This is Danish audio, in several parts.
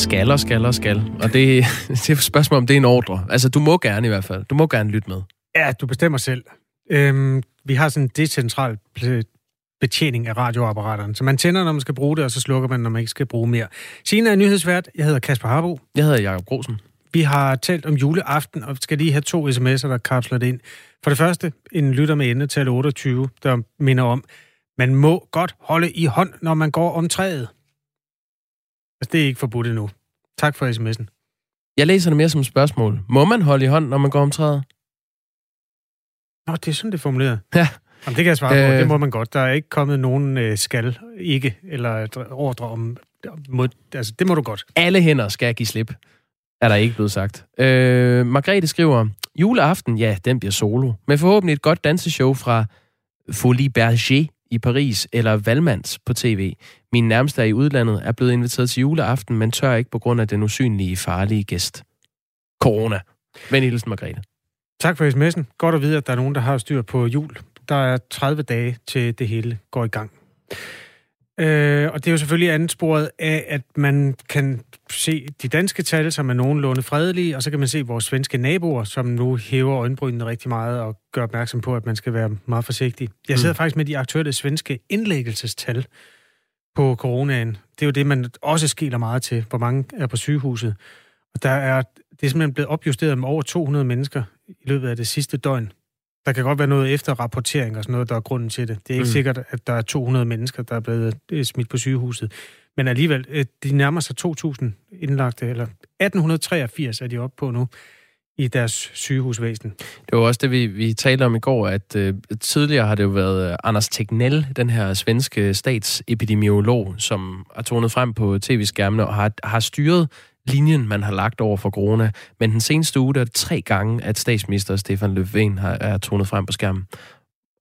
Skal og skal og skal. Og det, det er et spørgsmål, om det er en ordre. Altså, du må gerne i hvert fald. Du må gerne lytte med. Ja, du bestemmer selv. Øhm, vi har sådan en decentral betjening af radioapparaterne. Så man tænder, når man skal bruge det, og så slukker man, når man ikke skal bruge mere. Signe er nyhedsvært. Jeg hedder Kasper Harbo. Jeg hedder Jakob Grosen. Vi har talt om juleaften, og skal lige have to sms'er, der kapsler det ind. For det første, en lytter med ende til 28, der minder om, man må godt holde i hånd, når man går om træet. Altså, det er ikke forbudt endnu. Tak for sms'en. Jeg læser det mere som et spørgsmål. Må man holde i hånd, når man går om træet? Nå, det er sådan, det er formuleret. Ja. Jamen, det kan jeg svare på. Øh... Det må man godt. Der er ikke kommet nogen øh, skal, ikke, eller ordre om... Mod, altså, det må du godt. Alle hænder skal give slip, er der ikke blevet sagt. Øh, Margrethe skriver, juleaften, ja, den bliver solo. Men forhåbentlig et godt danseshow fra Folie Berger i Paris eller Valmands på tv. Min nærmeste er i udlandet er blevet inviteret til juleaften, men tør ikke på grund af den usynlige farlige gæst. Corona. Men hilsen, Margrethe. Tak for sms'en. Godt at vide, at der er nogen, der har styr på jul. Der er 30 dage til det hele går i gang. Øh, og det er jo selvfølgelig ansporet af, at man kan se de danske tal, som er nogenlunde fredelige, og så kan man se vores svenske naboer, som nu hæver øjenbrynene rigtig meget og gør opmærksom på, at man skal være meget forsigtig. Jeg sidder mm. faktisk med de aktuelle svenske indlæggelsestal på coronaen. Det er jo det, man også skiller meget til, hvor mange er på sygehuset. Og der er, det er simpelthen blevet opjusteret med over 200 mennesker i løbet af det sidste døgn. Der kan godt være noget efterrapportering og sådan noget, der er grunden til det. Det er ikke mm. sikkert, at der er 200 mennesker, der er blevet øh, smidt på sygehuset. Men alligevel, øh, de nærmer sig 2.000 indlagte, eller 1883 er de oppe på nu i deres sygehusvæsen. Det var også det, vi, vi talte om i går, at øh, tidligere har det jo været Anders Tegnell, den her svenske statsepidemiolog, som har tonet frem på tv-skærmene og har, har styret linjen, man har lagt over for corona. Men den seneste uge, der er det tre gange, at statsminister Stefan Löfven har, er tonet frem på skærmen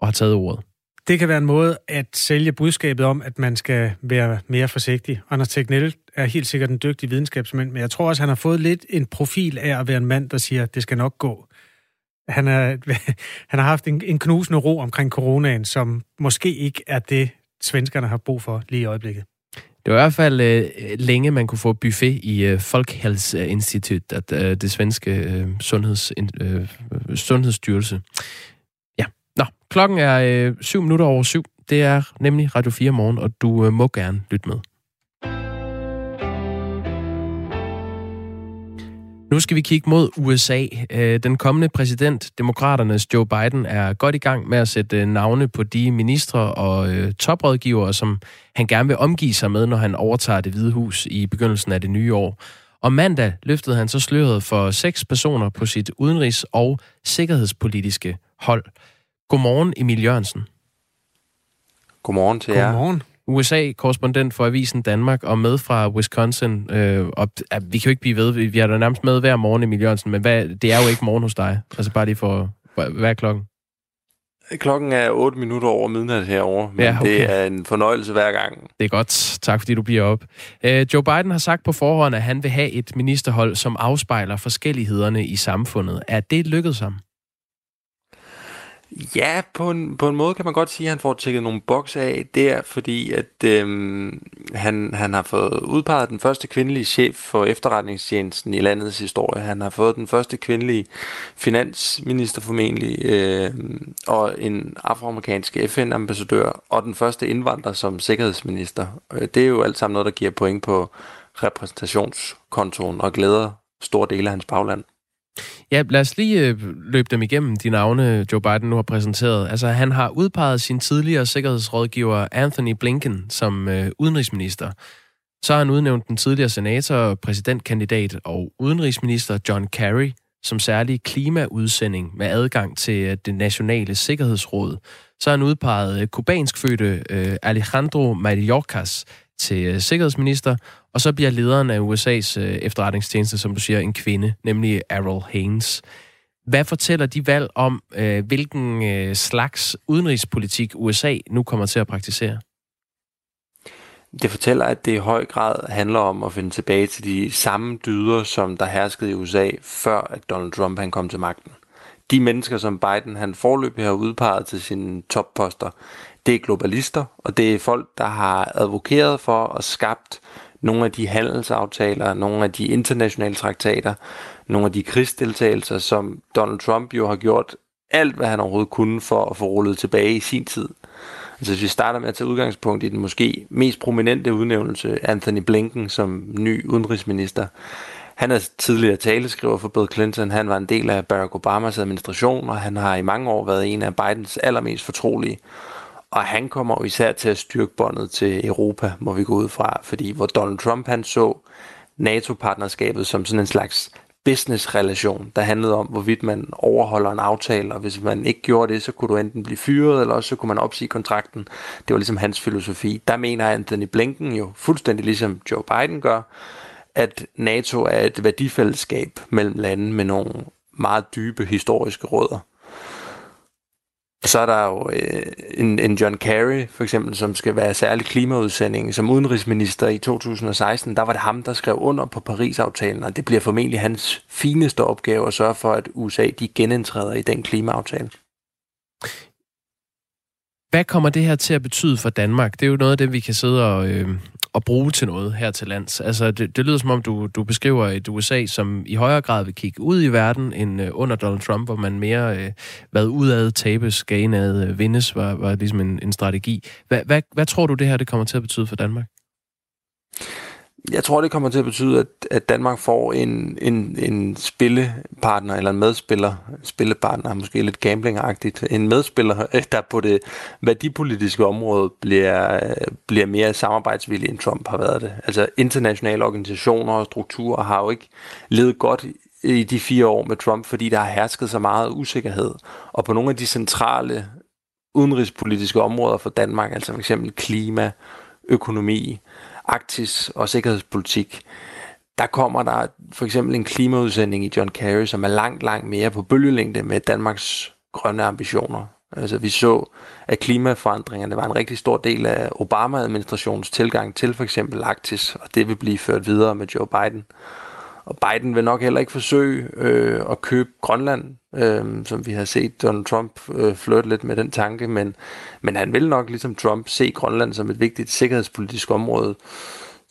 og har taget ordet. Det kan være en måde at sælge budskabet om, at man skal være mere forsigtig. Anders Tegnell er helt sikkert en dygtig videnskabsmand, men jeg tror også, han har fået lidt en profil af at være en mand, der siger, at det skal nok gå. Han, er, han har haft en, en knusende ro omkring coronaen, som måske ikke er det, svenskerne har brug for lige i øjeblikket. Det var i hvert fald øh, længe, man kunne få buffet i øh, Folkhälsoinstitut, at øh, det svenske øh, sundheds, øh, sundhedsstyrelse. Ja, nå, klokken er øh, syv minutter over syv. Det er nemlig Radio 4 morgen, og du øh, må gerne lytte med. Nu skal vi kigge mod USA. Øh, den kommende præsident, demokraternes Joe Biden, er godt i gang med at sætte øh, navne på de ministre og øh, toprådgivere, som han gerne vil omgive sig med, når han overtager det hvide hus i begyndelsen af det nye år. Og mandag løftede han så sløret for seks personer på sit udenrigs- og sikkerhedspolitiske hold. Godmorgen, Emil Jørgensen. Godmorgen til jer. Godmorgen. USA-korrespondent for Avisen Danmark og med fra Wisconsin. Øh, og, ja, vi kan jo ikke blive ved, vi er der nærmest med hver morgen, Emil Jørgensen, men hvad, det er jo ikke morgen hos dig. Altså bare lige for, hvad er klokken? Klokken er 8 minutter over midnat herovre, men ja, okay. det er en fornøjelse hver gang. Det er godt. Tak fordi du bliver op. Øh, Joe Biden har sagt på forhånd, at han vil have et ministerhold, som afspejler forskellighederne i samfundet. Er det lykkedes sammen? Ja, på en, på en måde kan man godt sige, at han får tjekket nogle boks af. der, fordi, at øhm, han, han har fået udpeget den første kvindelige chef for efterretningstjenesten i landets historie. Han har fået den første kvindelige finansminister formentlig, øh, og en afroamerikansk FN-ambassadør, og den første indvandrer som sikkerhedsminister. Øh, det er jo alt sammen noget, der giver point på repræsentationskontoen og glæder store dele af hans bagland. Ja, lad os lige øh, løbe dem igennem, de navne, Joe Biden nu har præsenteret. Altså, han har udpeget sin tidligere sikkerhedsrådgiver Anthony Blinken som øh, udenrigsminister. Så har han udnævnt den tidligere senator, præsidentkandidat og udenrigsminister John Kerry som særlig klimaudsending med adgang til øh, det nationale sikkerhedsråd. Så har han udpeget øh, kubansk fødte øh, Alejandro Mayorkas til øh, sikkerhedsminister, og så bliver lederen af USA's øh, efterretningstjeneste, som du siger, en kvinde, nemlig Errol Haynes. Hvad fortæller de valg om, øh, hvilken øh, slags udenrigspolitik USA nu kommer til at praktisere? Det fortæller, at det i høj grad handler om at finde tilbage til de samme dyder, som der herskede i USA, før at Donald Trump han kom til magten. De mennesker, som Biden han forløbig har udpeget til sine topposter, det er globalister, og det er folk, der har advokeret for og skabt nogle af de handelsaftaler, nogle af de internationale traktater, nogle af de krigsdeltagelser, som Donald Trump jo har gjort alt, hvad han overhovedet kunne for at få rullet tilbage i sin tid. Altså hvis vi starter med at tage udgangspunkt i den måske mest prominente udnævnelse, Anthony Blinken som ny udenrigsminister. Han er tidligere taleskriver for Bill Clinton. Han var en del af Barack Obamas administration, og han har i mange år været en af Bidens allermest fortrolige. Og han kommer jo især til at styrke båndet til Europa, må vi gå ud fra. Fordi hvor Donald Trump han så NATO-partnerskabet som sådan en slags business-relation, der handlede om, hvorvidt man overholder en aftale, og hvis man ikke gjorde det, så kunne du enten blive fyret, eller også så kunne man opsige kontrakten. Det var ligesom hans filosofi. Der mener Anthony Blinken jo, fuldstændig ligesom Joe Biden gør, at NATO er et værdifællesskab mellem lande med nogle meget dybe historiske rødder. Så er der jo øh, en, en John Kerry, for eksempel, som skal være særlig klimaudsending. Som udenrigsminister i 2016, der var det ham, der skrev under på Paris-aftalen, og det bliver formentlig hans fineste opgave at sørge for, at USA de genindtræder i den klimaaftale. Hvad kommer det her til at betyde for Danmark? Det er jo noget af det, vi kan sidde og, øh, at bruge til noget her til lands. Altså, det, det lyder som om, du, du beskriver et USA, som i højere grad vil kigge ud i verden end øh, under Donald Trump, hvor man mere øh, hvad udad tabes, skal indad øh, vindes, var, var ligesom en, en strategi. Hvad, hvad, hvad tror du, det her det kommer til at betyde for Danmark? Jeg tror, det kommer til at betyde, at, at Danmark får en, en, en spillepartner, eller en medspiller, spillepartner, måske lidt gamblingagtigt, en medspiller, der på det værdipolitiske område bliver, bliver mere samarbejdsvillig, end Trump har været det. Altså internationale organisationer og strukturer har jo ikke levet godt i de fire år med Trump, fordi der har hersket så meget usikkerhed. Og på nogle af de centrale udenrigspolitiske områder for Danmark, altså for eksempel klima, økonomi, Arktis og sikkerhedspolitik, der kommer der for eksempel en klimaudsending i John Kerry, som er langt, langt mere på bølgelængde med Danmarks grønne ambitioner. Altså vi så, at klimaforandringerne var en rigtig stor del af Obama-administrationens tilgang til for eksempel Arktis, og det vil blive ført videre med Joe Biden. Og Biden vil nok heller ikke forsøge øh, at købe Grønland, øh, som vi har set Donald Trump øh, flirte lidt med den tanke, men, men han vil nok ligesom Trump se Grønland som et vigtigt sikkerhedspolitisk område.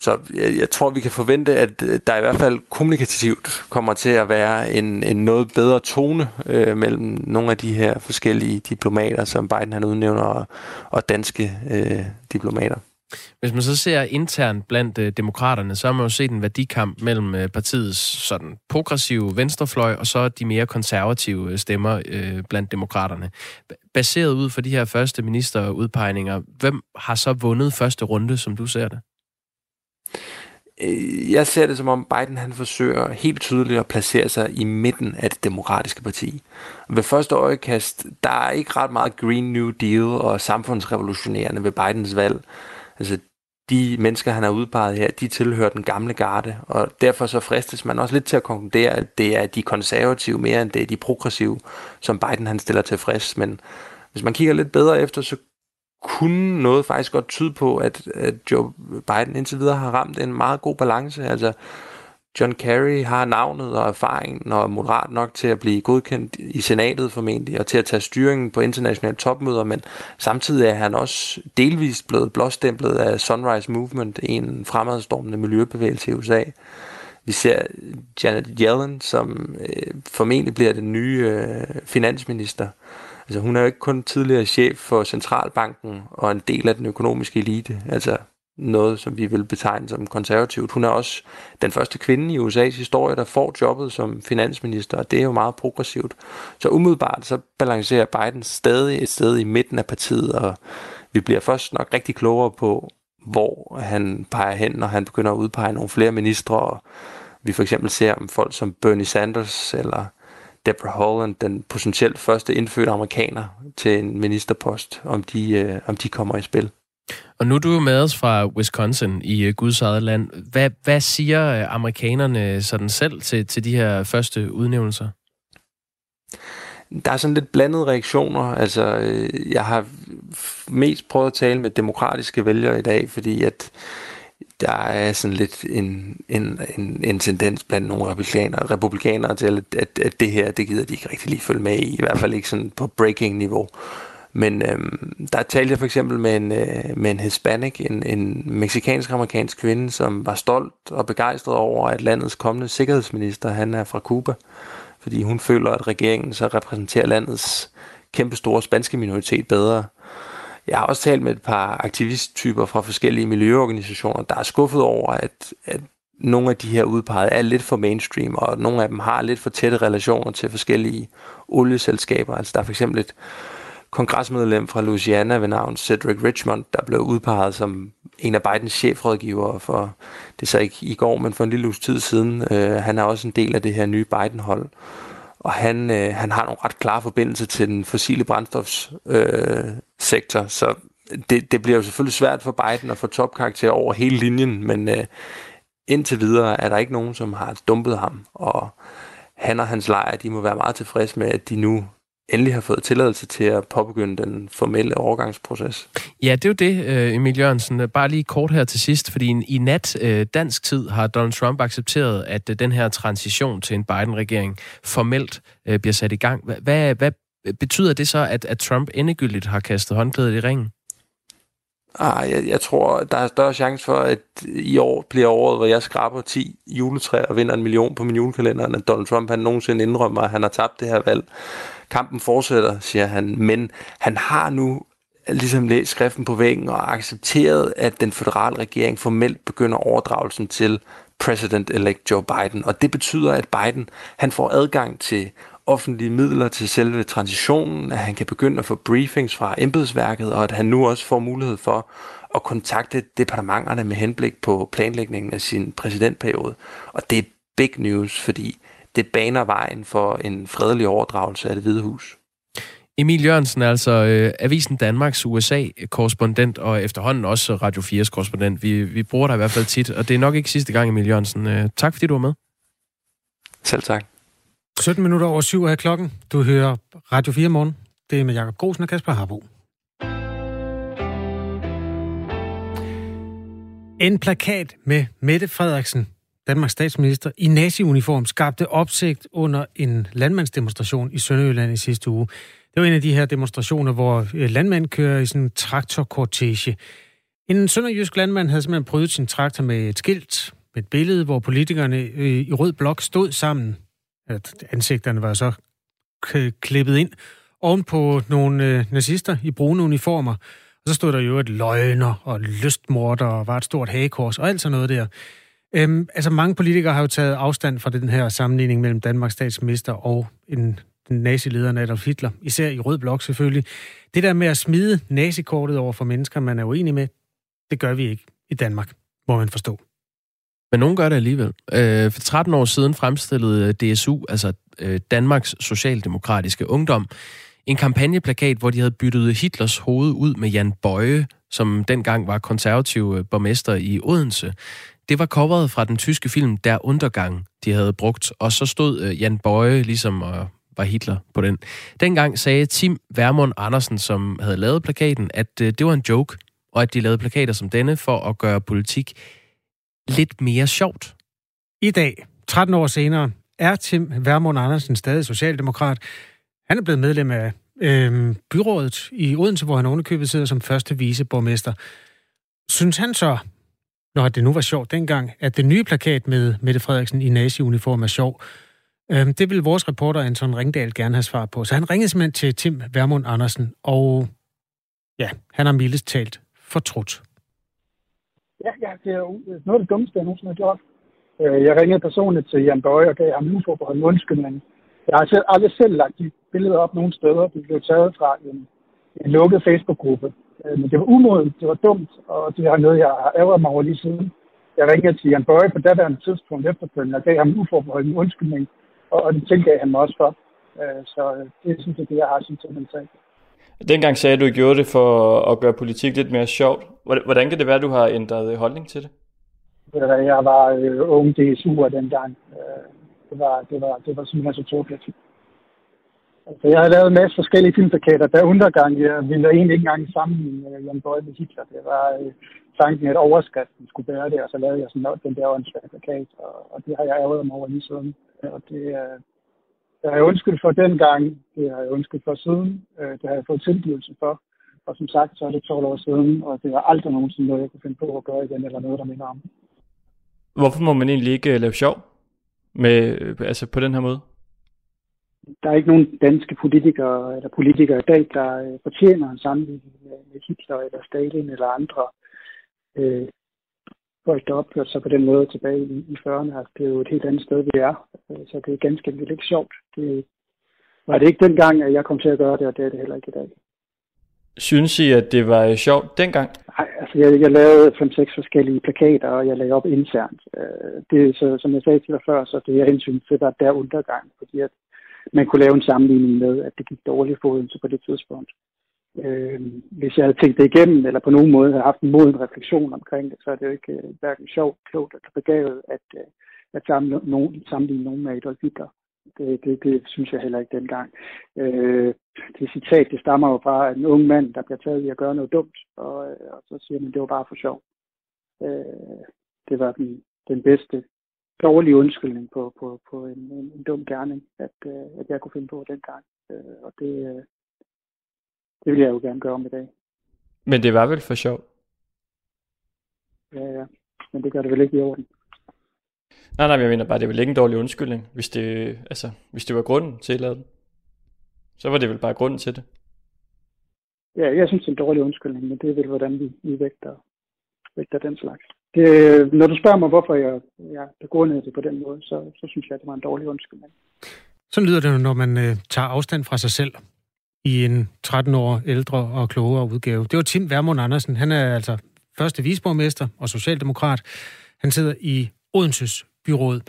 Så jeg, jeg tror, vi kan forvente, at øh, der i hvert fald kommunikativt kommer til at være en, en noget bedre tone øh, mellem nogle af de her forskellige diplomater, som Biden han udnævner, og, og danske øh, diplomater. Hvis man så ser internt blandt øh, demokraterne, så har man jo set en værdikamp mellem øh, partiets sådan progressive venstrefløj og så de mere konservative øh, stemmer øh, blandt demokraterne. Baseret ud for de her første ministerudpegninger, hvem har så vundet første runde, som du ser det? Øh, jeg ser det som om Biden han forsøger helt tydeligt at placere sig i midten af det demokratiske parti. Ved første øjekast, der er ikke ret meget Green New Deal og samfundsrevolutionerende ved Bidens valg. Altså, de mennesker, han har udpeget her, de tilhører den gamle garde, og derfor så fristes man også lidt til at konkludere, at det er de konservative mere end det er de progressive, som Biden han stiller tilfreds. Men hvis man kigger lidt bedre efter, så kunne noget faktisk godt tyde på, at, at Joe Biden indtil videre har ramt en meget god balance. Altså, John Kerry har navnet og erfaringen og er moderat nok til at blive godkendt i senatet formentlig, og til at tage styringen på internationale topmøder, men samtidig er han også delvist blevet blåstemplet af Sunrise Movement, en fremadstormende miljøbevægelse i USA. Vi ser Janet Yellen, som øh, formentlig bliver den nye øh, finansminister. Altså hun er jo ikke kun tidligere chef for Centralbanken og en del af den økonomiske elite. Altså noget, som vi vil betegne som konservativt. Hun er også den første kvinde i USA's historie, der får jobbet som finansminister, og det er jo meget progressivt. Så umiddelbart så balancerer Biden stadig et sted i midten af partiet, og vi bliver først nok rigtig klogere på, hvor han peger hen, når han begynder at udpege nogle flere ministre, og vi for eksempel ser om folk som Bernie Sanders eller Deborah Holland, den potentielt første indfødte amerikaner til en ministerpost, om de, øh, om de kommer i spil. Og nu er du jo med os fra Wisconsin i øh, Guds eget land. Hvad, hvad siger øh, amerikanerne sådan selv til, til de her første udnævnelser? Der er sådan lidt blandede reaktioner. Altså, øh, jeg har mest prøvet at tale med demokratiske vælgere i dag, fordi at der er sådan lidt en, en, en, en tendens blandt nogle republikanere, republikanere til, at, at, at det her, det gider de ikke rigtig lige følge med i, i hvert fald ikke sådan på breaking-niveau. Men øhm, der talte jeg for eksempel med en, øh, med en hispanic, en, en meksikansk-amerikansk kvinde, som var stolt og begejstret over, at landets kommende sikkerhedsminister, han er fra Cuba. Fordi hun føler, at regeringen så repræsenterer landets kæmpe store spanske minoritet bedre. Jeg har også talt med et par aktivisttyper fra forskellige miljøorganisationer, der er skuffet over, at, at nogle af de her udpegede er lidt for mainstream, og nogle af dem har lidt for tætte relationer til forskellige olieselskaber. Altså der er for eksempel et kongresmedlem fra Louisiana ved navn Cedric Richmond, der blev udpeget som en af Bidens chefrådgivere for, det er så ikke i går, men for en lille uges tid siden. Øh, han er også en del af det her nye Biden-hold. Og han, øh, han har nogle ret klare forbindelser til den fossile brændstofssektor, sektor, så det, det bliver jo selvfølgelig svært for Biden at få topkarakter over hele linjen, men øh, indtil videre er der ikke nogen, som har dumpet ham, og han og hans lejr, de må være meget tilfredse med, at de nu endelig har fået tilladelse til at påbegynde den formelle overgangsproces. Ja, det er jo det, øh, Emil Jørgensen. Bare lige kort her til sidst, fordi i nat øh, dansk tid har Donald Trump accepteret, at øh, den her transition til en Biden-regering formelt bliver sat i gang. Hvad, hvad betyder det så, at, at Trump endegyldigt har kastet håndklædet i ringen? Ah, jeg, jeg tror, der er større chance for, at i år bliver året, hvor jeg skraber 10 juletræer og vinder en million på min julekalender, end at Donald Trump han nogensinde indrømmer, at han har tabt det her valg. Kampen fortsætter, siger han, men han har nu ligesom læst skriften på væggen og accepteret, at den federale regering formelt begynder overdragelsen til president-elect Joe Biden. Og det betyder, at Biden han får adgang til offentlige midler til selve transitionen, at han kan begynde at få briefings fra embedsværket, og at han nu også får mulighed for at kontakte departementerne med henblik på planlægningen af sin præsidentperiode. Og det er big news, fordi det baner vejen for en fredelig overdragelse af det hvide hus. Emil Jørgensen er altså øh, Avisen Danmarks USA-korrespondent, og efterhånden også Radio 4's korrespondent. Vi, vi bruger dig i hvert fald tit, og det er nok ikke sidste gang, Emil Jørgensen. Øh, tak fordi du var med. Selv tak. 17 minutter over syv er klokken. Du hører Radio 4 morgen. Det er med Jakob Grosen og Kasper Harbo. En plakat med Mette Frederiksen, Danmarks statsminister, i nazi-uniform skabte opsigt under en landmandsdemonstration i Sønderjylland i sidste uge. Det var en af de her demonstrationer, hvor øh, landmænd kører i sådan en traktorkortege. En sønderjysk landmand havde simpelthen prøvet sin traktor med et skilt, med et billede, hvor politikerne øh, i rød blok stod sammen at ansigterne var så klippet ind oven på nogle øh, nazister i brune uniformer. Og så stod der jo et løgner og lystmorder og var et stort hagekors og alt sådan noget der. Øhm, altså mange politikere har jo taget afstand fra den her sammenligning mellem Danmarks statsminister og en den nazilederen Adolf Hitler, især i rød blok selvfølgelig. Det der med at smide nazikortet over for mennesker, man er uenig med, det gør vi ikke i Danmark, må man forstå. Men nogen gør det alligevel. Øh, for 13 år siden fremstillede øh, DSU, altså øh, Danmarks Socialdemokratiske Ungdom, en kampagneplakat, hvor de havde byttet Hitlers hoved ud med Jan Bøje, som dengang var konservativ øh, borgmester i Odense. Det var coveret fra den tyske film Der Undergang, de havde brugt, og så stod øh, Jan Bøje ligesom og var Hitler på den. Dengang sagde Tim Vermund Andersen, som havde lavet plakaten, at øh, det var en joke, og at de lavede plakater som denne for at gøre politik lidt mere sjovt. I dag, 13 år senere, er Tim Vermund Andersen stadig socialdemokrat. Han er blevet medlem af øh, byrådet i Odense, hvor han underkøbet sidder som første viceborgmester. Synes han så, når det nu var sjovt dengang, at den nye plakat med Mette Frederiksen i nazi-uniform er sjov? Øh, det vil vores reporter Anton Ringdal gerne have svar på. Så han ringede simpelthen til Tim Vermund Andersen, og ja, han har mildest talt fortrudt. Ja, ja, det er øh, noget af det dummeste, jeg nogensinde har gjort. Øh, jeg ringede personligt til Jan Bøje og gav ham uforbeholdt undskyldning. Jeg har selv, aldrig selv lagt de billeder op nogen steder. De blev taget fra en, en lukket Facebook-gruppe. Øh, men det var umodent, det var dumt, og det er noget, jeg har ærget mig over lige siden. Jeg ringede til Jan Bøje på daværende tidspunkt efterfølgende og gav ham uforbeholdt undskyldning, og, og det tilgav han mig også for. Så det synes jeg, det jeg har sin til den. Dengang sagde du, at du gjorde det for at gøre politik lidt mere sjovt. Hvordan kan det være, at du har ændret øh, holdning til det? Jeg var øh, ung DSU'er dengang. Øh, det var, det var, det var simpelthen så tåbeligt. Altså, jeg har lavet en masse forskellige filmplakater. Der undergang, jeg ville egentlig ikke engang sammen med øh, Jan Bøje med Hitler. Det var øh, tanken, at overskriften skulle bære det, og så lavede jeg sådan den der åndsvær plakat, og, og det har jeg ærget mig over lige siden. Og det, øh, det har jeg undskyldt for dengang, det har jeg undskyldt for siden, øh, det har jeg fået tilgivelse for. Og som sagt, så er det 12 år siden, og det er aldrig nogensinde noget, jeg kunne finde på at gøre igen, eller noget, der minder om. Hvorfor må man egentlig ikke øh, lave sjov med, øh, altså på den her måde? Der er ikke nogen danske politikere eller politikere i dag, der øh, fortjener en sammenligning med Hitler eller Stalin eller andre øh, folk, der opførte sig på den måde tilbage i, i 40'erne. Altså, det er jo et helt andet sted, vi er. Så det er ganske enkelt ikke sjovt. Det var det ikke dengang, at jeg kom til at gøre det, og det er det heller ikke i dag. Synes I, at det var sjovt dengang? Nej, altså jeg, jeg lavede 5-6 forskellige plakater, og jeg lagde op internt. Øh, det, så, som jeg sagde til dig før, så det er hensyn til, at der er undergang, fordi at man kunne lave en sammenligning med, at det gik dårligt for Odense på det tidspunkt. Øh, hvis jeg havde tænkt det igennem, eller på nogen måde havde haft en moden refleksion omkring det, så er det jo ikke øh, hverken sjovt, klogt eller begavet at, øh, at samle nogen, sammenligne nogen med Adolf Hitler. Det, det, det synes jeg heller ikke dengang. Øh, det citat, det stammer jo fra en ung mand, der bliver taget i at gøre noget dumt, og, øh, og så siger man, det var bare for sjov. Øh, det var den, den bedste dårlige undskyldning på, på, på en, en, en dum gerning, at, øh, at jeg kunne finde på dengang. Øh, og det, øh, det vil jeg jo gerne gøre om i dag. Men det var vel for sjov? Ja, ja. Men det gør det vel ikke i orden. Nej, nej, jeg mener bare, det er vel ikke en dårlig undskyldning, hvis det, altså, hvis det var grunden til at lave den. Så var det vel bare grunden til det. Ja, jeg synes, det er en dårlig undskyldning, men det er vel, hvordan vi, vi vægter, vægter den slags. Det, når du spørger mig, hvorfor jeg, jeg begrundede det på den måde, så, så synes jeg, at det var en dårlig undskyldning. Sådan lyder det, når man øh, tager afstand fra sig selv i en 13 år ældre og klogere udgave. Det var Tim Vermund Andersen. Han er altså første visborgmester og socialdemokrat. Han sidder i Odenses byråd.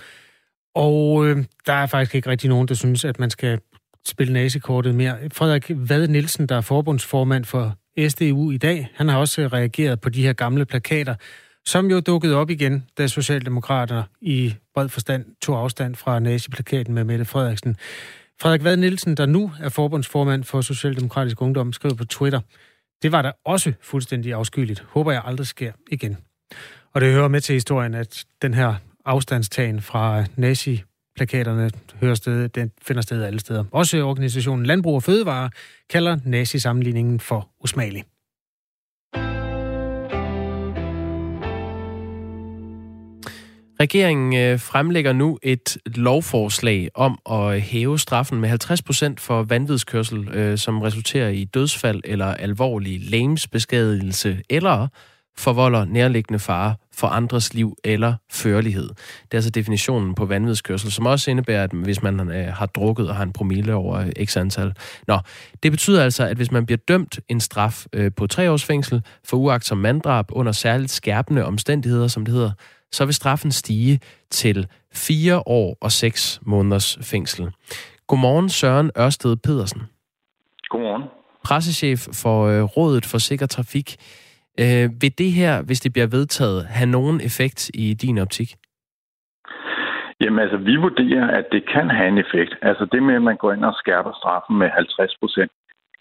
Og øh, der er faktisk ikke rigtig nogen, der synes, at man skal spille nasekortet mere. Frederik Vad Nielsen, der er forbundsformand for SDU i dag, han har også reageret på de her gamle plakater, som jo dukkede op igen, da Socialdemokrater i bred forstand tog afstand fra naziplakaten med Mette Frederiksen. Frederik Vad Nielsen, der nu er forbundsformand for Socialdemokratisk Ungdom, skriver på Twitter, det var da også fuldstændig afskyeligt. Håber jeg aldrig sker igen. Og det hører med til historien, at den her afstandstagen fra nazi plakaterne hører sted, den finder sted alle steder. Også organisationen Landbrug og Fødevare kalder nazi-sammenligningen for usmagelig. Regeringen øh, fremlægger nu et lovforslag om at hæve straffen med 50 procent for vanvidskørsel, øh, som resulterer i dødsfald eller alvorlig lægemsbeskadigelse eller forvolder nærliggende fare for andres liv eller førlighed. Det er altså definitionen på vanvidskørsel, som også indebærer, at hvis man øh, har drukket og har en promille over x antal. Nå, det betyder altså, at hvis man bliver dømt en straf på tre års fængsel for uagtsom manddrab under særligt skærpende omstændigheder, som det hedder, så vil straffen stige til 4 år og 6 måneders fængsel. Godmorgen, Søren Ørsted Pedersen. Godmorgen. Pressechef for øh, Rådet for Sikker Trafik. Øh, vil det her, hvis det bliver vedtaget, have nogen effekt i din optik? Jamen altså, vi vurderer, at det kan have en effekt. Altså det med, at man går ind og skærper straffen med 50 procent,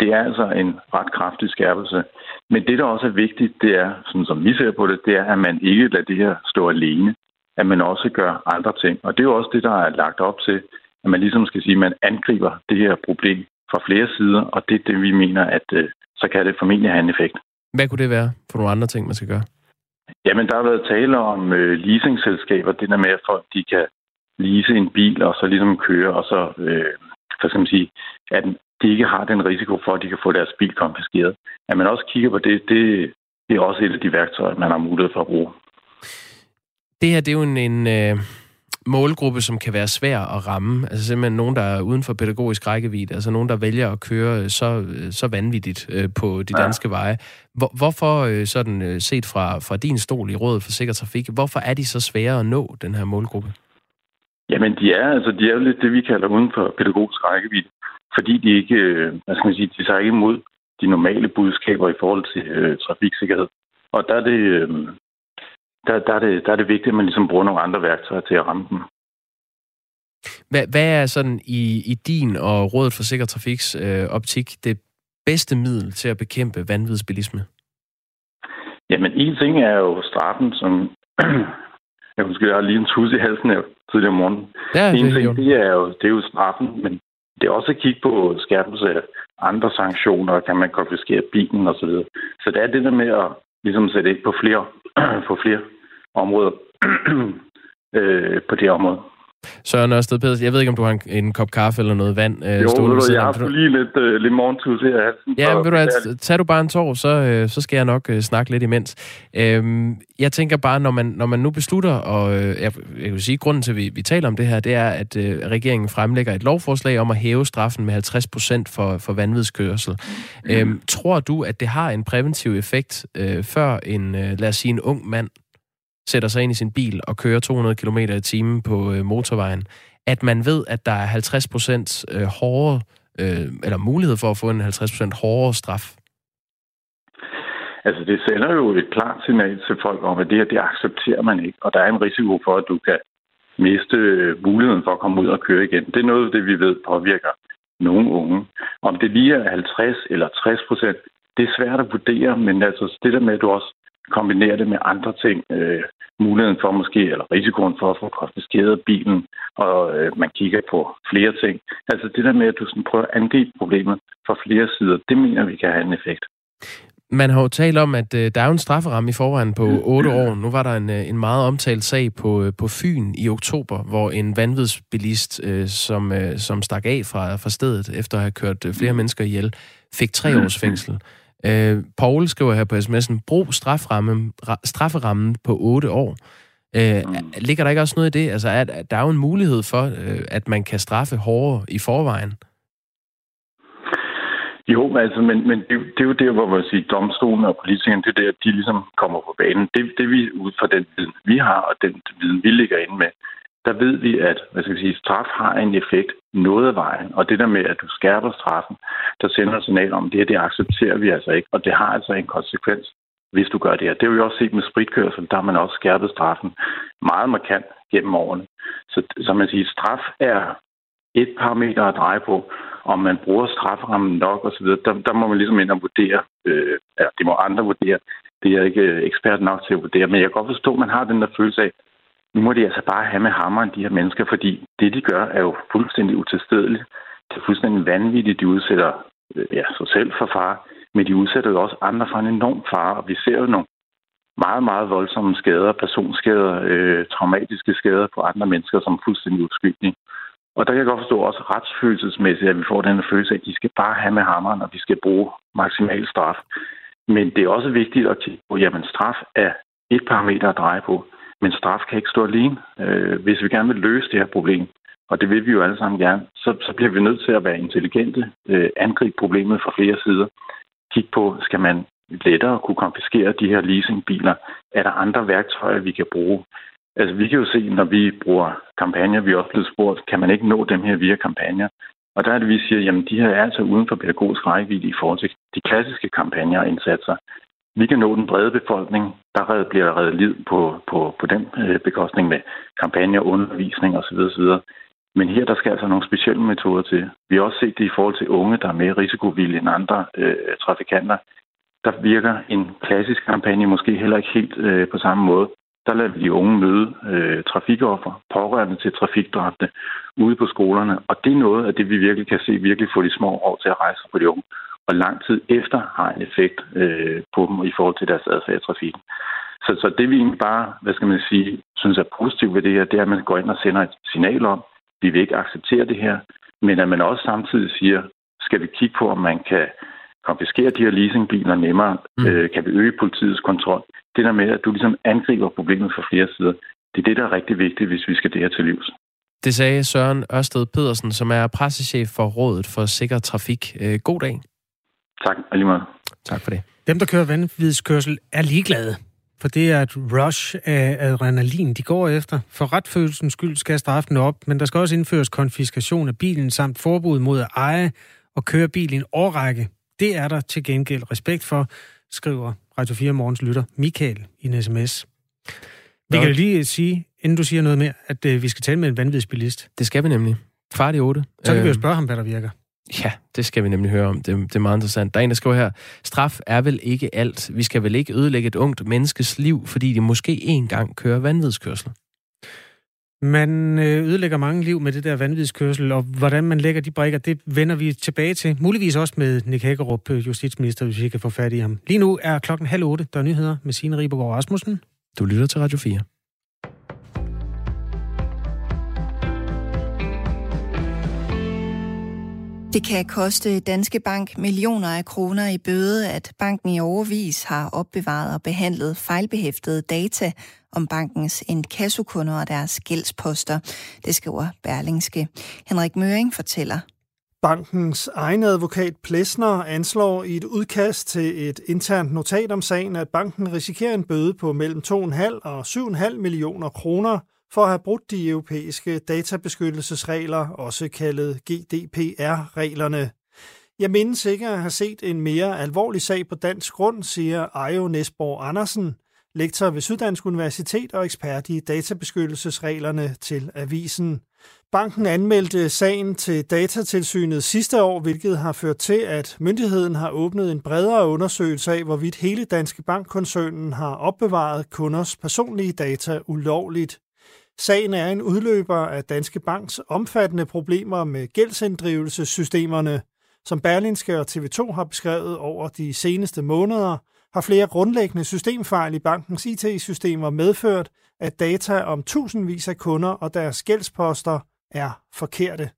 det er altså en ret kraftig skærpelse. Men det, der også er vigtigt, det er, sådan som vi ser på det, det er, at man ikke lader det her stå alene. At man også gør andre ting. Og det er jo også det, der er lagt op til, at man ligesom skal sige, at man angriber det her problem fra flere sider, og det er det, vi mener, at øh, så kan det formentlig have en effekt. Hvad kunne det være for nogle andre ting, man skal gøre? Jamen, der har været tale om øh, leasingselskaber, det der med, at folk de kan lease en bil, og så ligesom køre, og så, øh, hvad skal man sige, at de ikke har den risiko for, at de kan få deres bil konfiskeret. At man også kigger på det, det, det er også et af de værktøjer, man har mulighed for at bruge. Det her, det er jo en, en øh, målgruppe, som kan være svær at ramme. Altså simpelthen nogen, der er uden for pædagogisk rækkevidde. Altså nogen, der vælger at køre så, så vanvittigt øh, på de danske ja. veje. Hvor, hvorfor, øh, sådan øh, set fra, fra din stol i Rådet for Sikker Trafik, hvorfor er de så svære at nå, den her målgruppe? Jamen, de er, altså, de er jo lidt det, vi kalder uden for pædagogisk rækkevidde fordi de ikke, øh, hvad skal man sige, de tager ikke imod de normale budskaber i forhold til øh, trafiksikkerhed. Og der er det, øh, der, der, er det, der er det vigtigt, at man ligesom bruger nogle andre værktøjer til at ramme dem. Hvad, hvad er sådan i, i din og Rådet for Sikker Trafiks øh, optik det bedste middel til at bekæmpe vanvidsbilisme? Jamen, en ting er jo straffen, som... jeg husker, jeg har lige en tus i halsen her tidligere om morgenen. Ja, en ting, det er, jo, det er jo straffen, men det er også at kigge på skærpelse af andre sanktioner, kan man konfiskere bilen osv. Så, videre. så det er det der med at ligesom sætte ind på flere, på flere områder øh, på det område. Søren Ørsted Pedersen, jeg ved ikke, om du har en, en kop kaffe eller noget vand øh, jo, stående ved jeg har du... lige lidt, øh, lidt morgentus her. Halsen, ja, men ved du at, tager du bare en tår, så, øh, så skal jeg nok øh, snakke lidt imens. Øhm, jeg tænker bare, når man, når man nu beslutter, og øh, jeg, jeg vil sige, grunden til, at vi, vi taler om det her, det er, at øh, regeringen fremlægger et lovforslag om at hæve straffen med 50 procent for, for vanvidskørsel. Mm. Øhm, tror du, at det har en præventiv effekt, øh, før en, øh, lad os sige, en ung mand sætter sig ind i sin bil og kører 200 km i timen på øh, motorvejen, at man ved, at der er 50 procent øh, hårdere, øh, eller mulighed for at få en 50 procent hårdere straf? Altså, det sender jo et klart signal til folk om, at det her, det accepterer man ikke, og der er en risiko for, at du kan miste øh, muligheden for at komme ud og køre igen. Det er noget af det, vi ved påvirker nogle unge. Om det lige er 50 eller 60 procent, det er svært at vurdere, men altså det der med, at du også kombinerer det med andre ting, øh, muligheden for måske, eller risikoen for at få konfiskeret bilen, og øh, man kigger på flere ting. Altså det der med, at du sådan prøver at angribe problemet fra flere sider, det mener vi kan have en effekt. Man har jo talt om, at øh, der er jo en strafferamme i forvejen på 8 år. Nu var der en, øh, en meget omtalt sag på, øh, på Fyn i oktober, hvor en vanvidsbilist, øh, som, øh, som stak af fra, fra stedet efter at have kørt øh, flere mennesker ihjel, fik tre års fængsel. Øh, Paul skriver her på sms'en, brug straframmen, strafferammen på 8 år. Øh, mm. Ligger der ikke også noget i det? Altså, at, at der er jo en mulighed for, øh, at man kan straffe hårdere i forvejen. Jo, altså, men, men det, det er jo der, hvor man siger, domstolen og politikerne, det er der, de ligesom kommer på banen. Det, det vi ud fra den viden, vi har, og den viden, vi ligger inde med, der ved vi, at hvad skal vi sige, straf har en effekt noget af vejen. Og det der med, at du skærper straffen, der sender et signal om, det her, det accepterer vi altså ikke. Og det har altså en konsekvens, hvis du gør det her. Det har vi også set med spritkørsel, der har man også skærpet straffen meget markant gennem årene. Så som man siger, straf er et parameter at dreje på, om man bruger strafferammen nok osv., der, der må man ligesom ind og vurdere, øh, ja, det må andre vurdere, det er jeg ikke ekspert nok til at vurdere, men jeg kan godt forstå, at man har den der følelse af, nu må de altså bare have med hammeren, de her mennesker, fordi det, de gør, er jo fuldstændig utilstedeligt. Det er fuldstændig vanvittigt, de udsætter øh, ja, sig selv for far, men de udsætter jo også andre for en enorm fare, og vi ser jo nogle meget, meget voldsomme skader, personskader, øh, traumatiske skader på andre mennesker, som er fuldstændig uskyldige. Og der kan jeg godt forstå også retsfølelsesmæssigt, at vi får den følelse af, at de skal bare have med hammeren, og vi skal bruge maksimal straf. Men det er også vigtigt at tænke på, jamen straf er et parameter at dreje på. Men straf kan ikke stå alene. Øh, hvis vi gerne vil løse det her problem, og det vil vi jo alle sammen gerne, så, så bliver vi nødt til at være intelligente, øh, angribe problemet fra flere sider. Kig på, skal man lettere kunne konfiskere de her leasingbiler? Er der andre værktøjer, vi kan bruge? Altså, vi kan jo se, når vi bruger kampagner, vi er også blevet spurgt, kan man ikke nå dem her via kampagner? Og der er det, vi siger, jamen de her er altså uden for pædagogisk rækkevidde i forhold til de klassiske kampagner og indsatser vi kan nå den brede befolkning. Der bliver der reddet liv på, på, på den øh, bekostning med kampagner, undervisning osv. osv. Men her der skal altså nogle specielle metoder til. Vi har også set det i forhold til unge, der er mere risikovillige end andre øh, trafikanter. Der virker en klassisk kampagne måske heller ikke helt øh, på samme måde. Der lader vi de unge møde øh, trafikoffer, pårørende til trafikdræbte ude på skolerne. Og det er noget af det, vi virkelig kan se virkelig få de små år til at rejse på de unge og lang tid efter har en effekt øh, på dem i forhold til deres adfærd i trafikken. Så, så det vi egentlig bare, hvad skal man sige, synes er positivt ved det her, det er, at man går ind og sender et signal om, vi vil ikke acceptere det her, men at man også samtidig siger, skal vi kigge på, om man kan konfiskere de her leasingbiler nemmere, mm. øh, kan vi øge politiets kontrol. Det der med, at du ligesom angriber problemet fra flere sider, det er det, der er rigtig vigtigt, hvis vi skal det her til livs. Det sagde Søren Ørsted Pedersen, som er pressechef for Rådet for Sikker Trafik. Øh, god dag. Tak, alligevel. Tak for det. Dem, der kører vanvidskørsel, er ligeglade. For det er et rush af adrenalin, de går efter. For retfølelsens skyld skal straffen op, men der skal også indføres konfiskation af bilen samt forbud mod at eje og køre bil i en årrække. Det er der til gengæld respekt for, skriver Radio 4 Morgens lytter Michael i en sms. Vi kan lige sige, inden du siger noget mere, at øh, vi skal tale med en vanvidsbilist. Det skal vi nemlig. Kvart i otte. Så kan vi jo øh, spørge ham, hvad der virker. Ja, det skal vi nemlig høre om. Det, det er meget interessant. Der er en, der skriver her, straf er vel ikke alt. Vi skal vel ikke ødelægge et ungt menneskes liv, fordi de måske engang kører vanvidskørsel. Man øh, ødelægger mange liv med det der vanvidskørsel, og hvordan man lægger de brækker, det vender vi tilbage til. Muligvis også med Nick Hækkerup, øh, justitsminister, hvis vi kan få fat i ham. Lige nu er klokken halv otte. Der er nyheder med Signe Ribergaard Rasmussen. Du lytter til Radio 4. Det kan koste Danske Bank millioner af kroner i bøde, at banken i overvis har opbevaret og behandlet fejlbehæftede data om bankens inkassokunder og deres gældsposter. Det skriver Berlingske. Henrik Møring fortæller. Bankens egen advokat Plesner anslår i et udkast til et internt notat om sagen, at banken risikerer en bøde på mellem 2,5 og 7,5 millioner kroner for at have brudt de europæiske databeskyttelsesregler, også kaldet GDPR-reglerne. Jeg mindes ikke at have set en mere alvorlig sag på dansk grund, siger Ejo Nesborg Andersen, lektor ved Syddansk Universitet og ekspert i databeskyttelsesreglerne til avisen. Banken anmeldte sagen til datatilsynet sidste år, hvilket har ført til, at myndigheden har åbnet en bredere undersøgelse af, hvorvidt hele Danske Bankkoncernen har opbevaret kunders personlige data ulovligt. Sagen er en udløber af Danske Banks omfattende problemer med gældsinddrivelsessystemerne. Som Berlinske og TV2 har beskrevet over de seneste måneder, har flere grundlæggende systemfejl i bankens IT-systemer medført, at data om tusindvis af kunder og deres gældsposter er forkerte.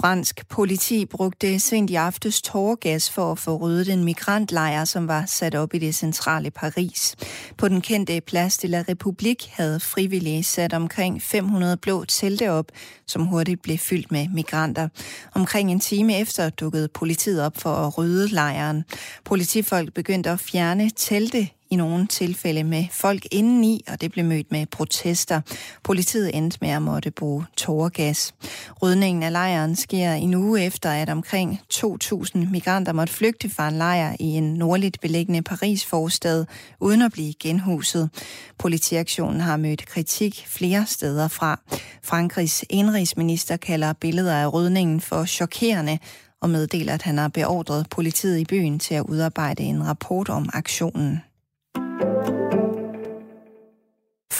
Fransk politi brugte sent i aftes tårgas for at få ryddet en migrantlejr, som var sat op i det centrale Paris. På den kendte Place de la République havde frivillige sat omkring 500 blå telte op, som hurtigt blev fyldt med migranter. Omkring en time efter dukkede politiet op for at rydde lejren. Politifolk begyndte at fjerne telte i nogle tilfælde med folk indeni, og det blev mødt med protester. Politiet endte med at måtte bruge tåregas. Rydningen af lejren sker en uge efter, at omkring 2.000 migranter måtte flygte fra en lejr i en nordligt beliggende Paris-forstad, uden at blive genhuset. Politiaktionen har mødt kritik flere steder fra. Frankrigs indrigsminister kalder billeder af rydningen for chokerende, og meddeler, at han har beordret politiet i byen til at udarbejde en rapport om aktionen.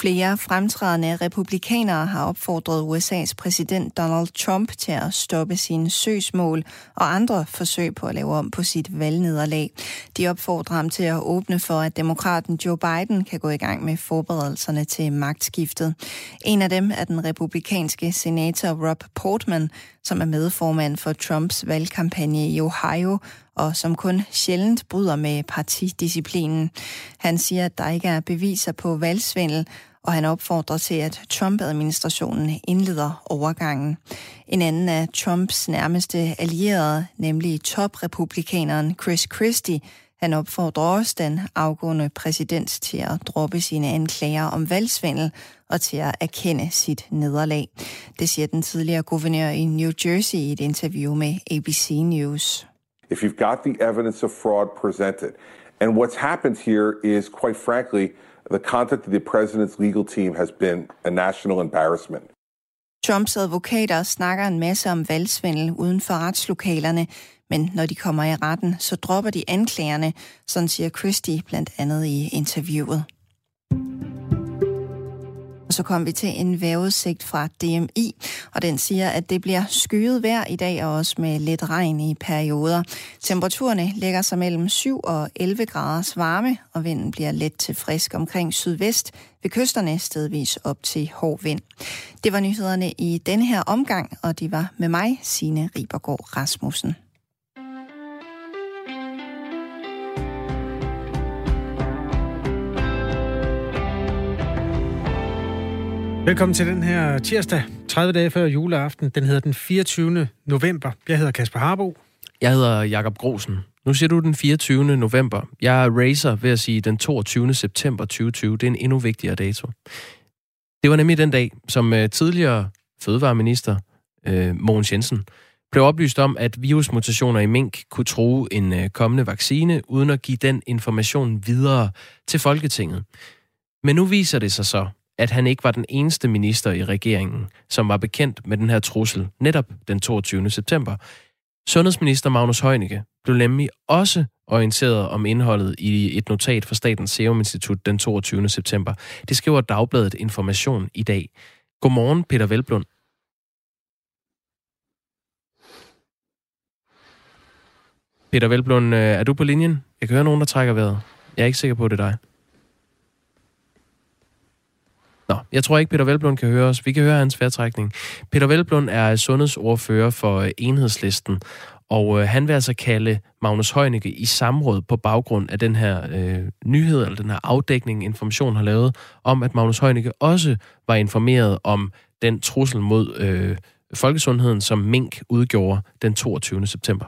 Flere fremtrædende republikanere har opfordret USA's præsident Donald Trump til at stoppe sine søgsmål og andre forsøg på at lave om på sit valgnederlag. De opfordrer ham til at åbne for, at demokraten Joe Biden kan gå i gang med forberedelserne til magtskiftet. En af dem er den republikanske senator Rob Portman, som er medformand for Trumps valgkampagne i Ohio, og som kun sjældent bryder med partidisciplinen. Han siger, at der ikke er beviser på valgsvindel, og han opfordrer til, at Trump-administrationen indleder overgangen. En anden af Trumps nærmeste allierede, nemlig toprepublikaneren Chris Christie, han opfordrer også den afgående præsident til at droppe sine anklager om valgsvindel og til at erkende sit nederlag. Det siger den tidligere guvernør i New Jersey i et interview med ABC News. If you've got the evidence of fraud presented, and what's happened here is, quite frankly, the conduct of the president's legal team has been a national embarrassment. Trumps advokater snakker en masse om valgsvindel uden for retslokalerne, men når de kommer i retten, så dropper de anklagerne, sådan siger Christie blandt andet i interviewet. Og så kom vi til en vejrudsigt fra DMI, og den siger, at det bliver skyet vejr i dag, og også med lidt regn i perioder. Temperaturerne ligger sig mellem 7 og 11 graders varme, og vinden bliver let til frisk omkring sydvest, ved kysterne stedvis op til hård vind. Det var nyhederne i denne her omgang, og de var med mig, Signe Ribergaard Rasmussen. Velkommen til den her tirsdag, 30 dage før juleaften. Den hedder den 24. november. Jeg hedder Kasper Harbo. Jeg hedder Jakob Grosen. Nu siger du den 24. november. Jeg racer ved at sige den 22. september 2020. Det er en endnu vigtigere dato. Det var nemlig den dag, som øh, tidligere fødevareminister øh, Mogens Jensen blev oplyst om, at virusmutationer i mink kunne true en øh, kommende vaccine, uden at give den information videre til Folketinget. Men nu viser det sig så, at han ikke var den eneste minister i regeringen, som var bekendt med den her trussel netop den 22. september. Sundhedsminister Magnus Heunicke blev nemlig også orienteret om indholdet i et notat fra Statens Serum Institut den 22. september. Det skriver Dagbladet Information i dag. Godmorgen, Peter Velblund. Peter Velblund, øh, er du på linjen? Jeg kan høre nogen, der trækker vejret. Jeg er ikke sikker på, at det er dig. Nå, jeg tror ikke, Peter Velblund kan høre os. Vi kan høre hans vejrtrækning. Peter Velblund er sundhedsordfører for øh, enhedslisten, og øh, han vil altså kalde Magnus Heunicke i samråd på baggrund af den her øh, nyhed, eller den her afdækning, information har lavet, om at Magnus Heunicke også var informeret om den trussel mod øh, folkesundheden, som mink udgjorde den 22. september.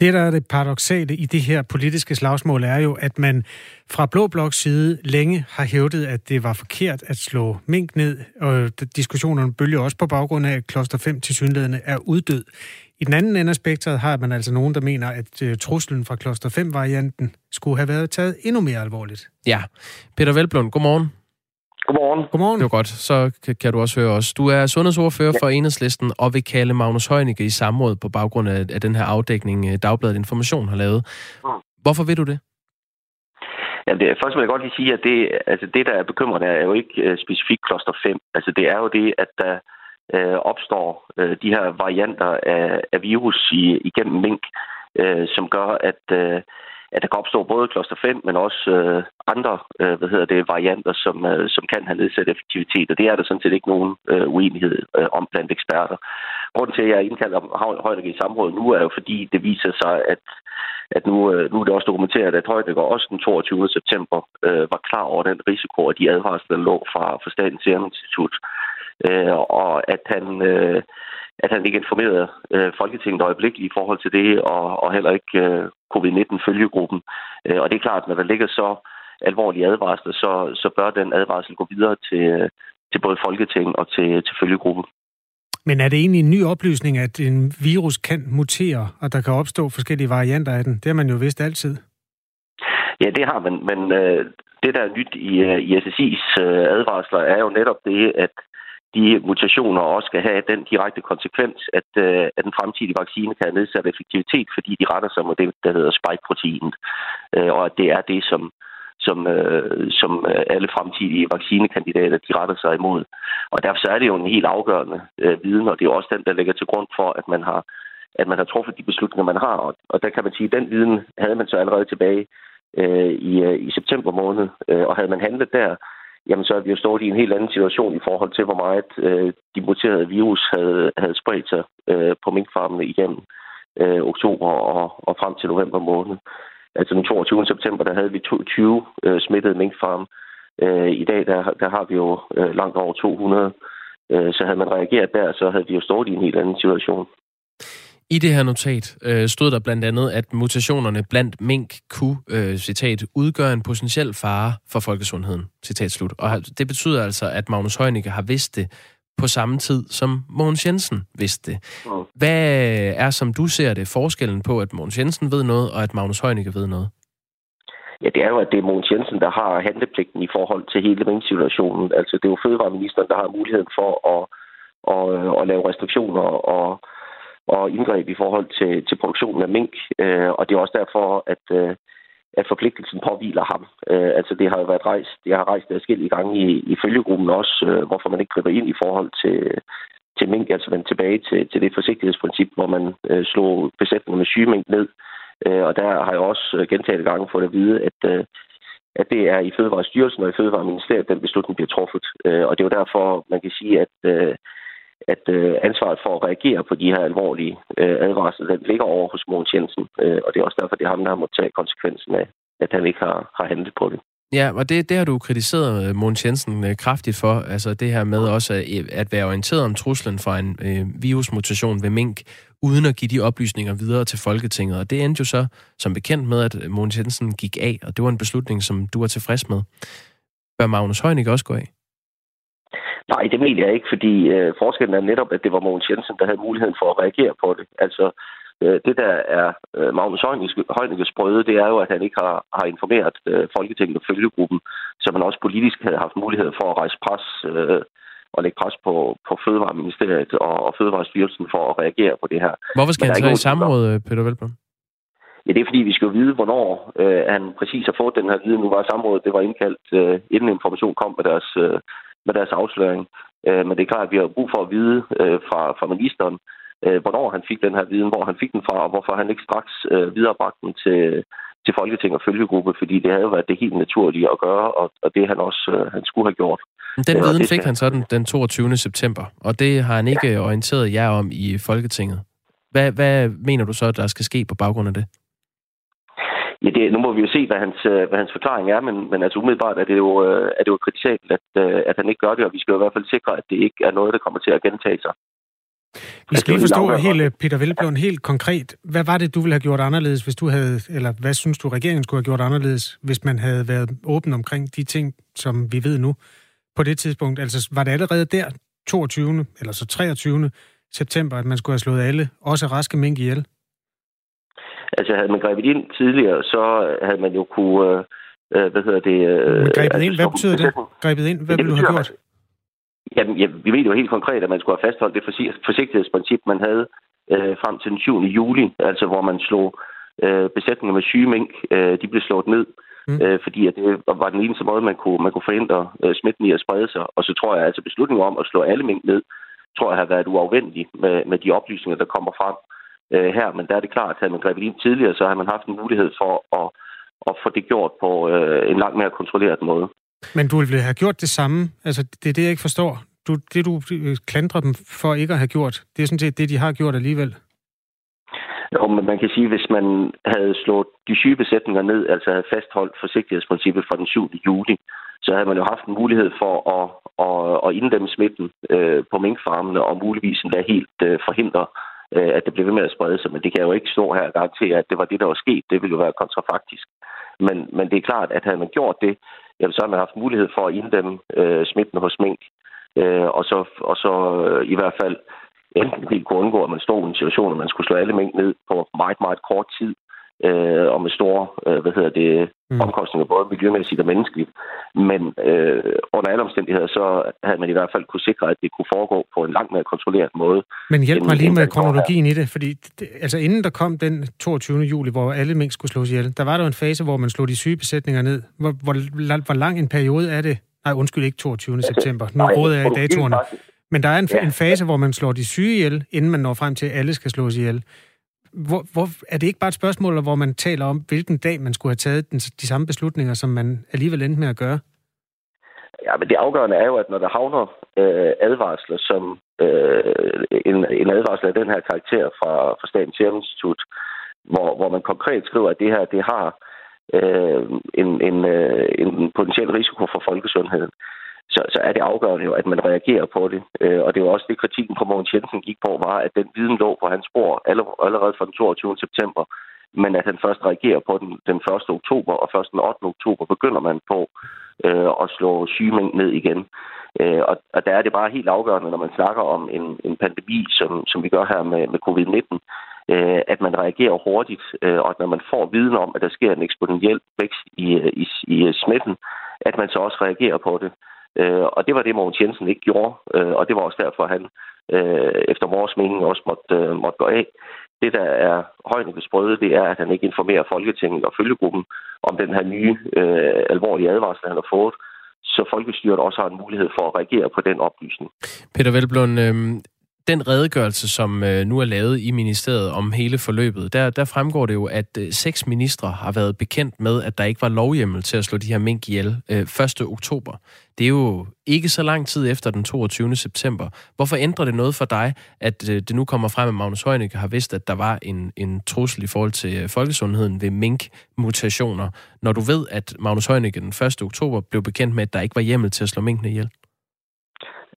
Det, der er det paradoxale i det her politiske slagsmål, er jo, at man fra Blå Bloks side længe har hævdet, at det var forkert at slå mink ned, og diskussionerne bølger også på baggrund af, at kloster 5 til synlædende er uddød. I den anden ende af spektret har man altså nogen, der mener, at øh, truslen fra kloster 5-varianten skulle have været taget endnu mere alvorligt. Ja. Peter Velblom, godmorgen. Godmorgen. Godmorgen. Det var godt. Så kan du også høre os. Du er sundhedsordfører ja. for Enhedslisten og vil kalde Magnus Heunicke i samråd på baggrund af, af den her afdækning, øh, Dagbladet Information har lavet. Mm. Hvorfor vil du det? Ja, det, først vil jeg godt lige sige, at det, altså det der er bekymrende, er jo ikke uh, specifikt kloster 5. Altså det er jo det, at der uh, opstår uh, de her varianter af, af virus i, igennem mink, uh, som gør, at uh, at der kan opstå både kloster 5, men også øh, andre øh, hvad hedder det, varianter, som, øh, som kan have nedsat effektivitet, og det er der sådan set ikke nogen øh, uenighed øh, om blandt eksperter. Grunden til, at jeg indkalder Højnække i samrådet nu, er jo fordi, det viser sig, at, at nu, øh, nu er det også dokumenteret, at Højnække også den 22. september øh, var klar over den risiko, og de advarsler, der lå fra, fra Statens Serum Institut, øh, og at han... Øh, at han ikke informerede øh, Folketinget øjeblikkeligt i forhold til det, og, og heller ikke øh, covid-19-følgegruppen. Øh, og det er klart, når der ligger så alvorlige advarsler, så, så bør den advarsel gå videre til, til både Folketinget og til, til følgegruppen. Men er det egentlig en ny oplysning, at en virus kan mutere, og der kan opstå forskellige varianter af den? Det har man jo vidst altid. Ja, det har man, men øh, det, der er nyt i, øh, i SSI's øh, advarsler, er jo netop det, at de mutationer også skal have den direkte konsekvens, at, øh, at den fremtidige vaccine kan have nedsat effektivitet, fordi de retter sig mod det, der hedder spike-proteinet. Øh, og at det er det, som, som, øh, som øh, alle fremtidige vaccinekandidater de retter sig imod. Og derfor så er det jo en helt afgørende øh, viden, og det er også den, der ligger til grund for, at man har at man har truffet de beslutninger, man har. Og, og der kan man sige, at den viden havde man så allerede tilbage øh, i, øh, i september måned. Øh, og havde man handlet der, jamen så er vi jo stået i en helt anden situation i forhold til, hvor meget øh, de muterede virus havde, havde spredt sig øh, på minkfarmene igennem øh, oktober og, og frem til november måned. Altså den 22. september, der havde vi 20 øh, smittede minkfarme. Øh, I dag, der, der har vi jo øh, langt over 200. Øh, så havde man reageret der, så havde vi jo stået i en helt anden situation. I det her notat øh, stod der blandt andet, at mutationerne blandt mink kunne, øh, citat, udgøre en potentiel fare for folkesundheden, citat slut. Og det betyder altså, at Magnus Heunicke har vidst det på samme tid, som Mogens Jensen vidste det. Hvad er, som du ser det, forskellen på, at Mogens Jensen ved noget, og at Magnus Heunicke ved noget? Ja, det er jo, at det er Mogens Jensen, der har handlepligten i forhold til hele minksituationen. Altså, det er jo fødevareministeren, der har muligheden for at, at, at lave restriktioner og og indgreb i forhold til, til produktionen af mink. Øh, og det er også derfor, at, øh, at forpligtelsen påviler ham. Øh, altså det har jo været rejst, det har rejst adskillige gange i, i følgegruppen også, øh, hvorfor man ikke griber ind i forhold til, til mink, altså vende tilbage til, til det forsigtighedsprincip, hvor man øh, slog besætningen med syge mink ned. Øh, og der har jeg også øh, gentaget gange fået at vide, at, øh, at det er i Fødevarestyrelsen og i Fødevareministeriet, den beslutning bliver truffet. Øh, og det er jo derfor, man kan sige, at øh, at øh, ansvaret for at reagere på de her alvorlige øh, advarsler, den ligger over hos Mogens Jensen. Øh, og det er også derfor, det er ham, der har måttet tage konsekvensen af, at han ikke har, har handlet på det. Ja, og det, det har du kritiseret øh, Mogens Jensen øh, kraftigt for, altså det her med også at, være orienteret om truslen fra en øh, virusmutation ved mink, uden at give de oplysninger videre til Folketinget. Og det endte jo så som bekendt med, at øh, Mogens Jensen gik af, og det var en beslutning, som du er tilfreds med. Bør Magnus Heunicke også gå af? Nej, det mener jeg ikke, fordi øh, forskellen er netop, at det var Mogens Jensen, der havde muligheden for at reagere på det. Altså, øh, det der er øh, Magnus Heunicke's brøde, det er jo, at han ikke har, har informeret øh, Folketinget og følgegruppen, så man også politisk havde haft mulighed for at rejse pres øh, og lægge pres på, på Fødevareministeriet og, og Fødevarestyrelsen for at reagere på det her. Hvorfor skal han så i samråd, Peter Velblom? Ja, det er fordi, vi skal vide, hvornår øh, han præcis har fået den her viden. Nu var samrådet, det var indkaldt, øh, inden information kom med deres, øh, med deres afsløring. Øh, men det er klart, at vi har brug for at vide øh, fra, fra ministeren, øh, hvornår han fik den her viden, hvor han fik den fra, og hvorfor han ikke straks øh, viderebragte den til, til Folketing og følgegruppe, fordi det havde jo været det helt naturlige at gøre, og, og det han også øh, han skulle have gjort. Den viden fik han så den, den 22. september, og det har han ikke ja. orienteret jer om i Folketinget. Hvad, hvad mener du så, der skal ske på baggrund af det? Ja, det, nu må vi jo se, hvad hans, øh, hvad hans forklaring er, men, men altså umiddelbart er det jo, øh, er det jo kritisabelt, at, øh, at han ikke gør det, og vi skal jo i hvert fald sikre, at det ikke er noget, der kommer til at gentage sig. Vi skal lige forstå helt, Peter Velblom, helt konkret. Hvad var det, du ville have gjort anderledes, hvis du havde, eller hvad synes du, regeringen skulle have gjort anderledes, hvis man havde været åben omkring de ting, som vi ved nu på det tidspunkt? Altså, var det allerede der, 22. eller så 23. september, at man skulle have slået alle, også raske mink ihjel? Altså, havde man grebet ind tidligere, så havde man jo kunne... Øh, hvad hedder det? Øh, Men grebet ind, hvad betyder det? Grebet ind, hvad ville du have gjort? Jamen, ja, vi ved jo helt konkret, at man skulle have fastholdt det forsigtighedsprincip, man havde øh, frem til den 7. juli, altså hvor man slog øh, besætninger med syge mink, øh, de blev slået ned, mm. øh, fordi at det var den eneste måde, man kunne, man kunne forhindre øh, smitten i at sprede sig. Og så tror jeg, altså beslutningen om at slå alle mink ned, tror jeg har været uafvendig med, med de oplysninger, der kommer frem øh, her. Men der er det klart, at havde man grebet ind tidligere, så har man haft en mulighed for at, at få det gjort på øh, en langt mere kontrolleret måde. Men du ville have gjort det samme? Altså, det er det, jeg ikke forstår. Du, det, du klandrer dem for ikke at have gjort, det er sådan set det, de har gjort alligevel. Jo, men man kan sige, at hvis man havde slået de syge besætninger ned, altså havde fastholdt forsigtighedsprincippet fra den 7. juli, så havde man jo haft en mulighed for at, at, at inddæmme smitten øh, på minkfarmene og muligvis endda helt øh, forhindre, øh, at det blev ved med at sprede sig. Men det kan jo ikke stå her og garantere, at det var det, der var sket. Det ville jo være kontrafaktisk. Men, men det er klart, at havde man gjort det, jamen, så har man haft mulighed for at inddæmme øh, smitten hos mink. Øh, og så, og så øh, i hvert fald enten helt kunne undgå, at man stod i en situation, at man skulle slå alle mink ned på meget, meget kort tid, øh, og med store øh, hvad hedder det, mm. omkostninger, både miljømæssigt og menneskeligt. Men øh, under alle omstændigheder, så havde man i hvert fald kunne sikre, at det kunne foregå på en langt mere kontrolleret måde. Men hjælp mig lige med kronologien i det, fordi det, altså inden der kom den 22. juli, hvor alle mink skulle slås ihjel, der var der en fase, hvor man slog de syge besætninger ned. Hvor, hvor, hvor lang en periode er det? Nej, undskyld, ikke 22. Altså, september. Nu råder jeg i datorerne. Men der er en, ja. en fase, hvor man slår de syge ihjel, inden man når frem til, at alle skal slås ihjel. Hvor, hvor, er det ikke bare et spørgsmål, hvor man taler om, hvilken dag man skulle have taget den, de samme beslutninger, som man alligevel endte med at gøre? Ja, men det afgørende er jo, at når der havner øh, advarsler, som øh, en, en advarsel af den her karakter fra, fra Statens Serum Institut, hvor, hvor man konkret skriver, at det her det har øh, en, en, øh, en potentiel risiko for folkesundheden, så, så er det afgørende jo, at man reagerer på det. Øh, og det var også det, kritikken på Mogens Jensen gik på, var, at den viden lå på hans spor allerede fra den 22. september, men at han først reagerer på den den 1. oktober, og først den 8. oktober begynder man på øh, at slå sygemængden ned igen. Øh, og, og der er det bare helt afgørende, når man snakker om en, en pandemi, som, som vi gør her med, med covid-19, øh, at man reagerer hurtigt, øh, og at når man får viden om, at der sker en eksponentiel vækst i, i, i smitten, at man så også reagerer på det. Øh, og det var det, Mogens Jensen ikke gjorde, øh, og det var også derfor, han øh, efter vores mening også måtte, øh, måtte gå af. Det, der er højne sprøde, det er, at han ikke informerer Folketinget og følgegruppen om den her nye øh, alvorlige advarsel, han har fået, så folkestyret også har en mulighed for at reagere på den oplysning. Peter Velblom, øh, den redegørelse, som øh, nu er lavet i ministeriet om hele forløbet, der, der fremgår det jo, at øh, seks ministre har været bekendt med, at der ikke var lovhjemmel til at slå de her mink ihjel øh, 1. oktober. Det er jo ikke så lang tid efter den 22. september. Hvorfor ændrer det noget for dig, at øh, det nu kommer frem, at Magnus Heunicke har vidst, at der var en, en trussel i forhold til øh, folkesundheden ved mink-mutationer, når du ved, at Magnus Heunicke den 1. oktober blev bekendt med, at der ikke var hjemmel til at slå minkene ihjel?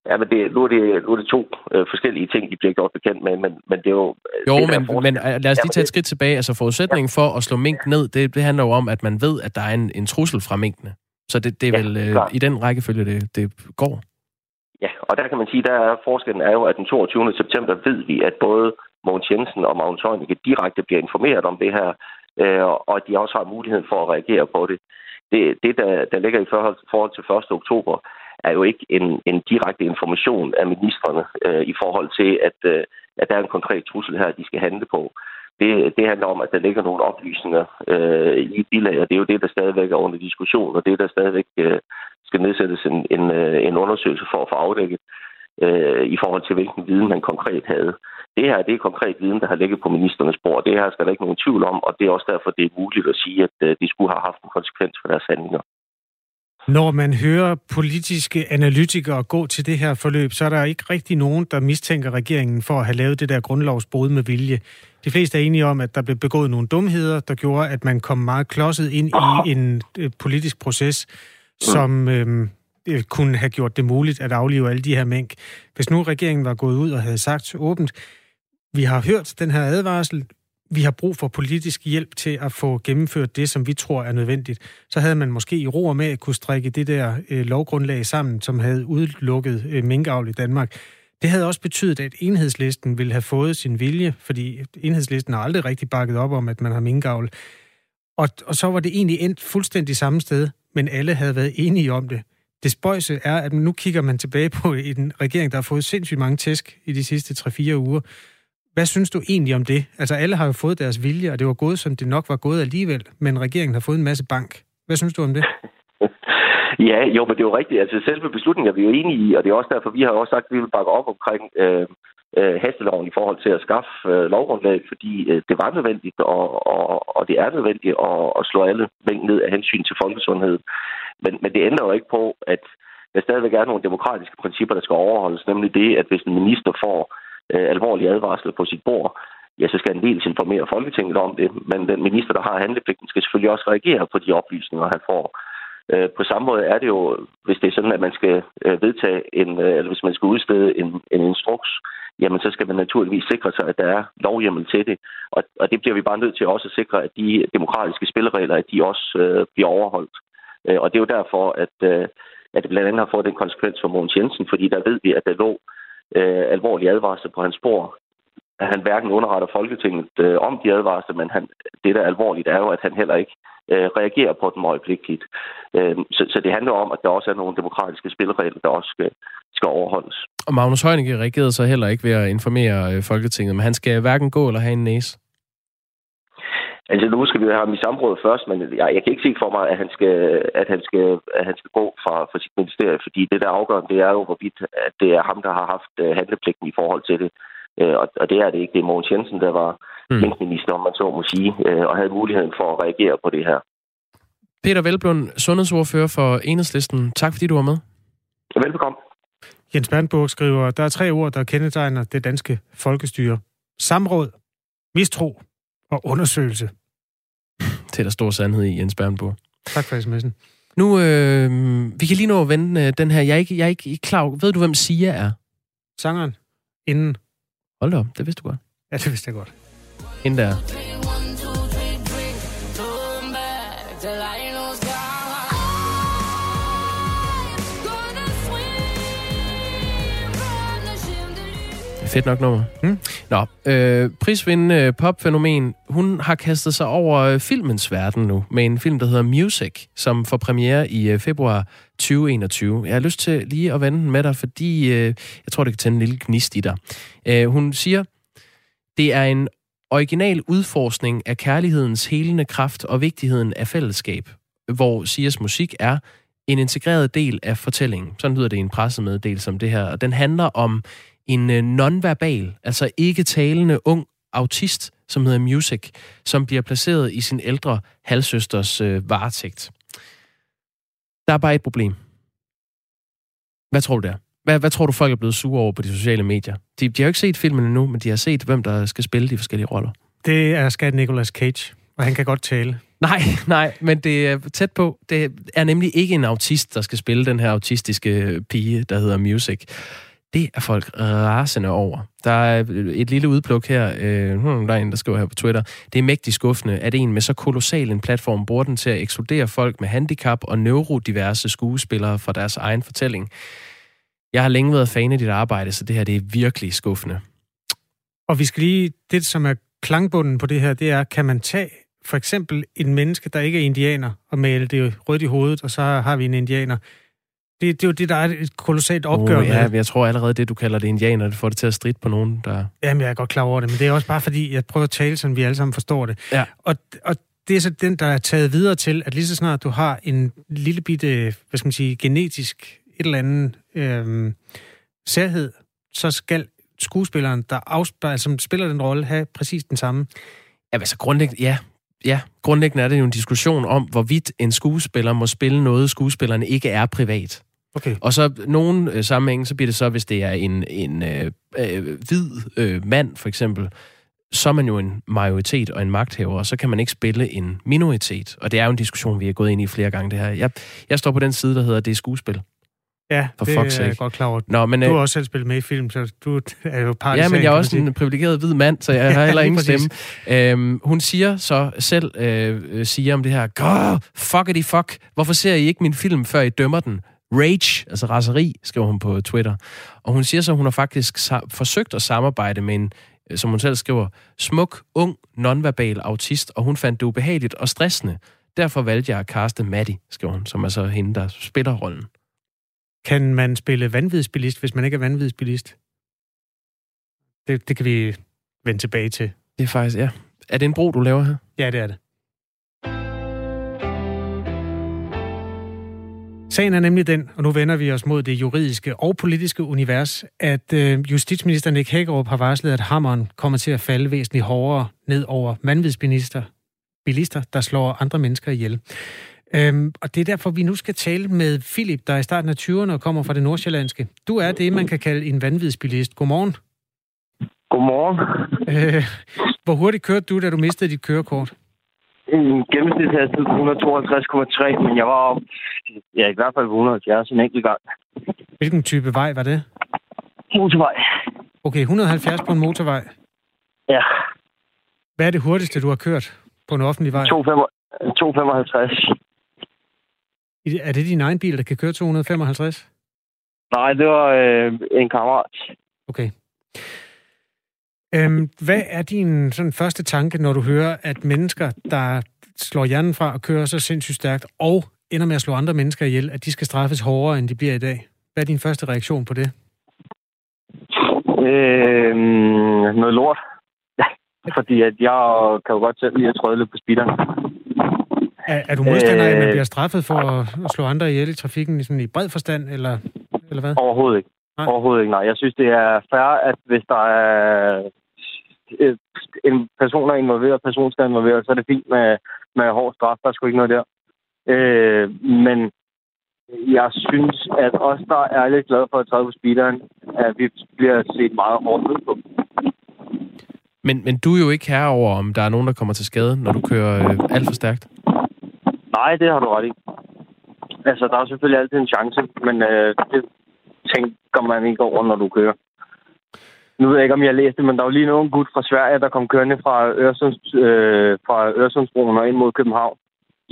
Ja, men det, nu, er det, nu er det to øh, forskellige ting, de bliver gjort bekendt med, men, men det er jo... Øh, jo, det, men, men øh, lad os lige tage et skridt tilbage. Altså forudsætningen ja. for at slå mink ned, det, det handler jo om, at man ved, at der er en, en trussel fra minkene. Så det, det er ja, vel øh, i den rækkefølge, det, det går? Ja, og der kan man sige, der er forskellen er jo, at den 22. september ved vi, at både Mogens Jensen og Magnus Heunicke direkte bliver informeret om det her, øh, og at de også har mulighed for at reagere på det. Det, det der, der ligger i forhold, forhold til 1. oktober, er jo ikke en, en direkte information af ministerne øh, i forhold til, at, øh, at der er en konkret trussel her, de skal handle på. det, det handler om, at der ligger nogle oplysninger øh, i bilag, og det er jo det, der stadigvæk er under diskussion, og det der stadigvæk øh, skal nedsættes en, en, øh, en undersøgelse for at få afdækket øh, i forhold til, hvilken viden man konkret havde. Det her det er konkret viden, der har ligget på ministernes bord. Det her skal der ikke nogen tvivl om, og det er også derfor, det er muligt at sige, at øh, de skulle have haft en konsekvens for deres handlinger. Når man hører politiske analytikere gå til det her forløb, så er der ikke rigtig nogen, der mistænker regeringen for at have lavet det der grundlovsbrud med vilje. De fleste er enige om, at der blev begået nogle dumheder, der gjorde, at man kom meget klodset ind i en øh, politisk proces, som øh, kunne have gjort det muligt at aflive alle de her mink. Hvis nu regeringen var gået ud og havde sagt åbent, vi har hørt den her advarsel, vi har brug for politisk hjælp til at få gennemført det, som vi tror er nødvendigt, så havde man måske i ro og med at kunne strikke det der øh, lovgrundlag sammen, som havde udelukket øh, minkavl i Danmark. Det havde også betydet, at enhedslisten ville have fået sin vilje, fordi enhedslisten har aldrig rigtig bakket op om, at man har minkavl. Og, og så var det egentlig endt fuldstændig samme sted, men alle havde været enige om det. Det spøjse er, at nu kigger man tilbage på en regering, der har fået sindssygt mange tæsk i de sidste 3-4 uger, hvad synes du egentlig om det? Altså alle har jo fået deres vilje, og det var gået, som det nok var gået alligevel, men regeringen har fået en masse bank. Hvad synes du om det? ja, jo, men det er jo rigtigt. Altså selve beslutningen er vi jo enige i, og det er også derfor, vi har også sagt, at vi vil bakke op omkring øh, øh, hasteloven i forhold til at skaffe øh, lovgrundlag, fordi øh, det var nødvendigt, og, og, og det er nødvendigt at, at slå alle mængden ned af hensyn til folkesundhed. Men, men det ændrer jo ikke på, at der stadigvæk er nogle demokratiske principper, der skal overholdes, nemlig det, at hvis en minister får øh, alvorlige advarsler på sit bord, ja, så skal han dels informere Folketinget om det, men den minister, der har handlepligten, skal selvfølgelig også reagere på de oplysninger, han får. Øh, på samme måde er det jo, hvis det er sådan, at man skal øh, vedtage en, øh, eller hvis man skal udstede en, en instruks, jamen så skal man naturligvis sikre sig, at der er lovhjemmel til det. Og, og det bliver vi bare nødt til også at sikre, at de demokratiske spilleregler, at de også øh, bliver overholdt. Øh, og det er jo derfor, at, øh, at det blandt andet har fået den konsekvens for Mogens Jensen, fordi der ved vi, at der lå øh, alvorlige advarsler på hans spor. At han hverken underretter Folketinget øh, om de advarsler, men han, det, der er alvorligt, er jo, at han heller ikke øh, reagerer på dem øjeblikkeligt. Øh, så, så det handler om, at der også er nogle demokratiske spilleregler, der også skal, skal overholdes. Og Magnus Heunicke reagerede så heller ikke ved at informere øh, Folketinget, men han skal hverken gå eller have en næse. Altså nu skal vi have ham i samråd først, men jeg, jeg kan ikke se for mig, at han skal, at han skal, at han skal gå fra, fra sit ministerie, fordi det der er afgørende, det er jo, hvorvidt at det er ham, der har haft uh, handlepligten i forhold til det. Uh, og, og det er det ikke. Det er Mogens Jensen, der var mm. minister, om man så må sige, uh, og havde muligheden for at reagere på det her. Peter Velblund, sundhedsordfører for Enhedslisten. Tak fordi du var med. Velbekomme. Jens Bernburg skriver, der er tre ord, der kendetegner det danske folkestyre. Samråd, mistro og undersøgelse. Er der stor sandhed i, Jens Bernburg. Tak for sms'en. Nu, øh, vi kan lige nå at vende øh, den her. Jeg er, ikke, jeg er ikke klar Ved du, hvem Sia er? Sangeren. Inden. Hold da op, det vidste du godt. Ja, det vidste jeg godt. Inden der. Fedt nok nummer. Hmm? Nå, øh, prisvindende popfænomen, hun har kastet sig over øh, filmens verden nu, med en film, der hedder Music, som får premiere i øh, februar 2021. Jeg har lyst til lige at vende den med dig, fordi øh, jeg tror, det kan tænde en lille gnist i dig. Øh, hun siger, det er en original udforskning af kærlighedens helende kraft og vigtigheden af fællesskab, hvor Sias musik er en integreret del af fortællingen. Sådan lyder det i en pressemeddelelse som det her. Og den handler om en øh, nonverbal, altså ikke talende ung autist, som hedder Music, som bliver placeret i sin ældre halvsøsters øh, varetægt. Der er bare et problem. Hvad tror du der? Hvad, hvad tror du, folk er blevet sure over på de sociale medier? De, de har jo ikke set filmen endnu, men de har set, hvem der skal spille de forskellige roller. Det er skat Nicolas Cage, og han kan godt tale. Nej, nej, men det er tæt på. Det er nemlig ikke en autist, der skal spille den her autistiske pige, der hedder Music. Det er folk rasende over. Der er et lille udpluk her, øh, hmm, der er en, der skriver her på Twitter. Det er mægtig skuffende, at en med så kolossal en platform bruger den til at ekskludere folk med handicap og neurodiverse skuespillere fra deres egen fortælling. Jeg har længe været fan af dit arbejde, så det her det er virkelig skuffende. Og vi skal lige, det som er klangbunden på det her, det er, kan man tage for eksempel en menneske, der ikke er indianer, og male det rødt i hovedet, og så har vi en indianer. Det, det er jo det, der er et kolossalt opgør oh, ja, med. jeg tror allerede, det du kalder det indianer, det får det til at stride på nogen, der... Jamen, jeg er godt klar over det, men det er også bare fordi, jeg prøver at tale, så vi alle sammen forstår det. Ja. Og, og det er så den, der er taget videre til, at lige så snart du har en lille bitte, hvad skal man sige, genetisk et eller andet øhm, særhed, så skal skuespilleren, der afspejler, som spiller den rolle, have præcis den samme. Ja, altså grundlæggende, ja, ja, grundlæggende er det jo en diskussion om, hvorvidt en skuespiller må spille noget, skuespilleren ikke er privat. Okay. Og så nogle øh, sammenhænge, så bliver det så, hvis det er en, en øh, øh, hvid øh, mand, for eksempel, så er man jo en majoritet og en magthaver, og så kan man ikke spille en minoritet. Og det er jo en diskussion, vi har gået ind i flere gange, det her. Jeg, jeg står på den side, der hedder, det er skuespil. Ja, For det fuck's er jeg godt klar over. Nå, men, Du øh, har også selv spillet med i film, så du er jo part Ja, men jeg er også en privilegeret hvid mand, så jeg har heller ingen stemme. Øhm, hun siger så selv, øh, øh, siger om det her, Grrr, fuckity fuck, hvorfor ser I ikke min film, før I dømmer den? Rage, altså raseri, skriver hun på Twitter. Og hun siger så, at hun har faktisk forsøgt at samarbejde med en, øh, som hun selv skriver, smuk, ung, nonverbal autist, og hun fandt det ubehageligt og stressende. Derfor valgte jeg at kaste Maddie, skriver hun, som er så hende, der spiller rollen. Kan man spille vanvidsbilist, hvis man ikke er vanvidsbilist? Det, det kan vi vende tilbage til. Det er faktisk, ja. Er det en bro, du laver her? Ja, det er det. Sagen er nemlig den, og nu vender vi os mod det juridiske og politiske univers, at øh, justitsminister Nick Hækkerup har varslet, at hammeren kommer til at falde væsentligt hårdere ned over vanvidsbilister, bilister, der slår andre mennesker ihjel. Øhm, og det er derfor, vi nu skal tale med Philip, der er i starten af 20'erne og kommer fra det nordsjællandske. Du er det, man kan kalde en vanvidsbilist. Godmorgen. Godmorgen. Øh, hvor hurtigt kørte du, da du mistede dit kørekort? En gennemsnitshastighed på 152,3, men jeg var op, ja, i hvert fald på 170 en enkelt gang. Hvilken type vej var det? Motorvej. Okay, 170 på en motorvej. Ja, Hvad er det hurtigste, du har kørt på en offentlig vej? 255. Er det din egen bil, der kan køre 255? Nej, det var øh, en kammerat. Okay. Øhm, hvad er din sådan, første tanke, når du hører, at mennesker, der slår hjernen fra og kører så sindssygt stærkt, og ender med at slå andre mennesker ihjel, at de skal straffes hårdere, end de bliver i dag? Hvad er din første reaktion på det? Øh, noget lort. Fordi at jeg kan jo godt selv lide at tråde lidt på speederen. Er, er du modstander af, at man Øh. bliver straffet for at, at slå andre ihjel i trafikken sådan i bred forstand, eller, eller hvad? Overhovedet ikke. Nej. Overhovedet ikke, nej. Jeg synes, det er fair, at hvis der er en person er involveret, person skal involveret, så er det fint med, med hård straf. Der er sgu ikke noget der. Øh, men jeg synes, at os, der er lidt glade for at træde på speederen, at vi bliver set meget hårdt ned på. Men, men du er jo ikke herre over, om der er nogen, der kommer til skade, når du kører øh, alt for stærkt. Nej, det har du ret i. Altså, der er selvfølgelig altid en chance, men øh, det tænker man ikke over, når du kører. Nu ved jeg ikke, om jeg læste det, men der var lige nogen gut fra Sverige, der kom kørende fra, Øresunds, øh, fra Øresundsbroen og ind mod København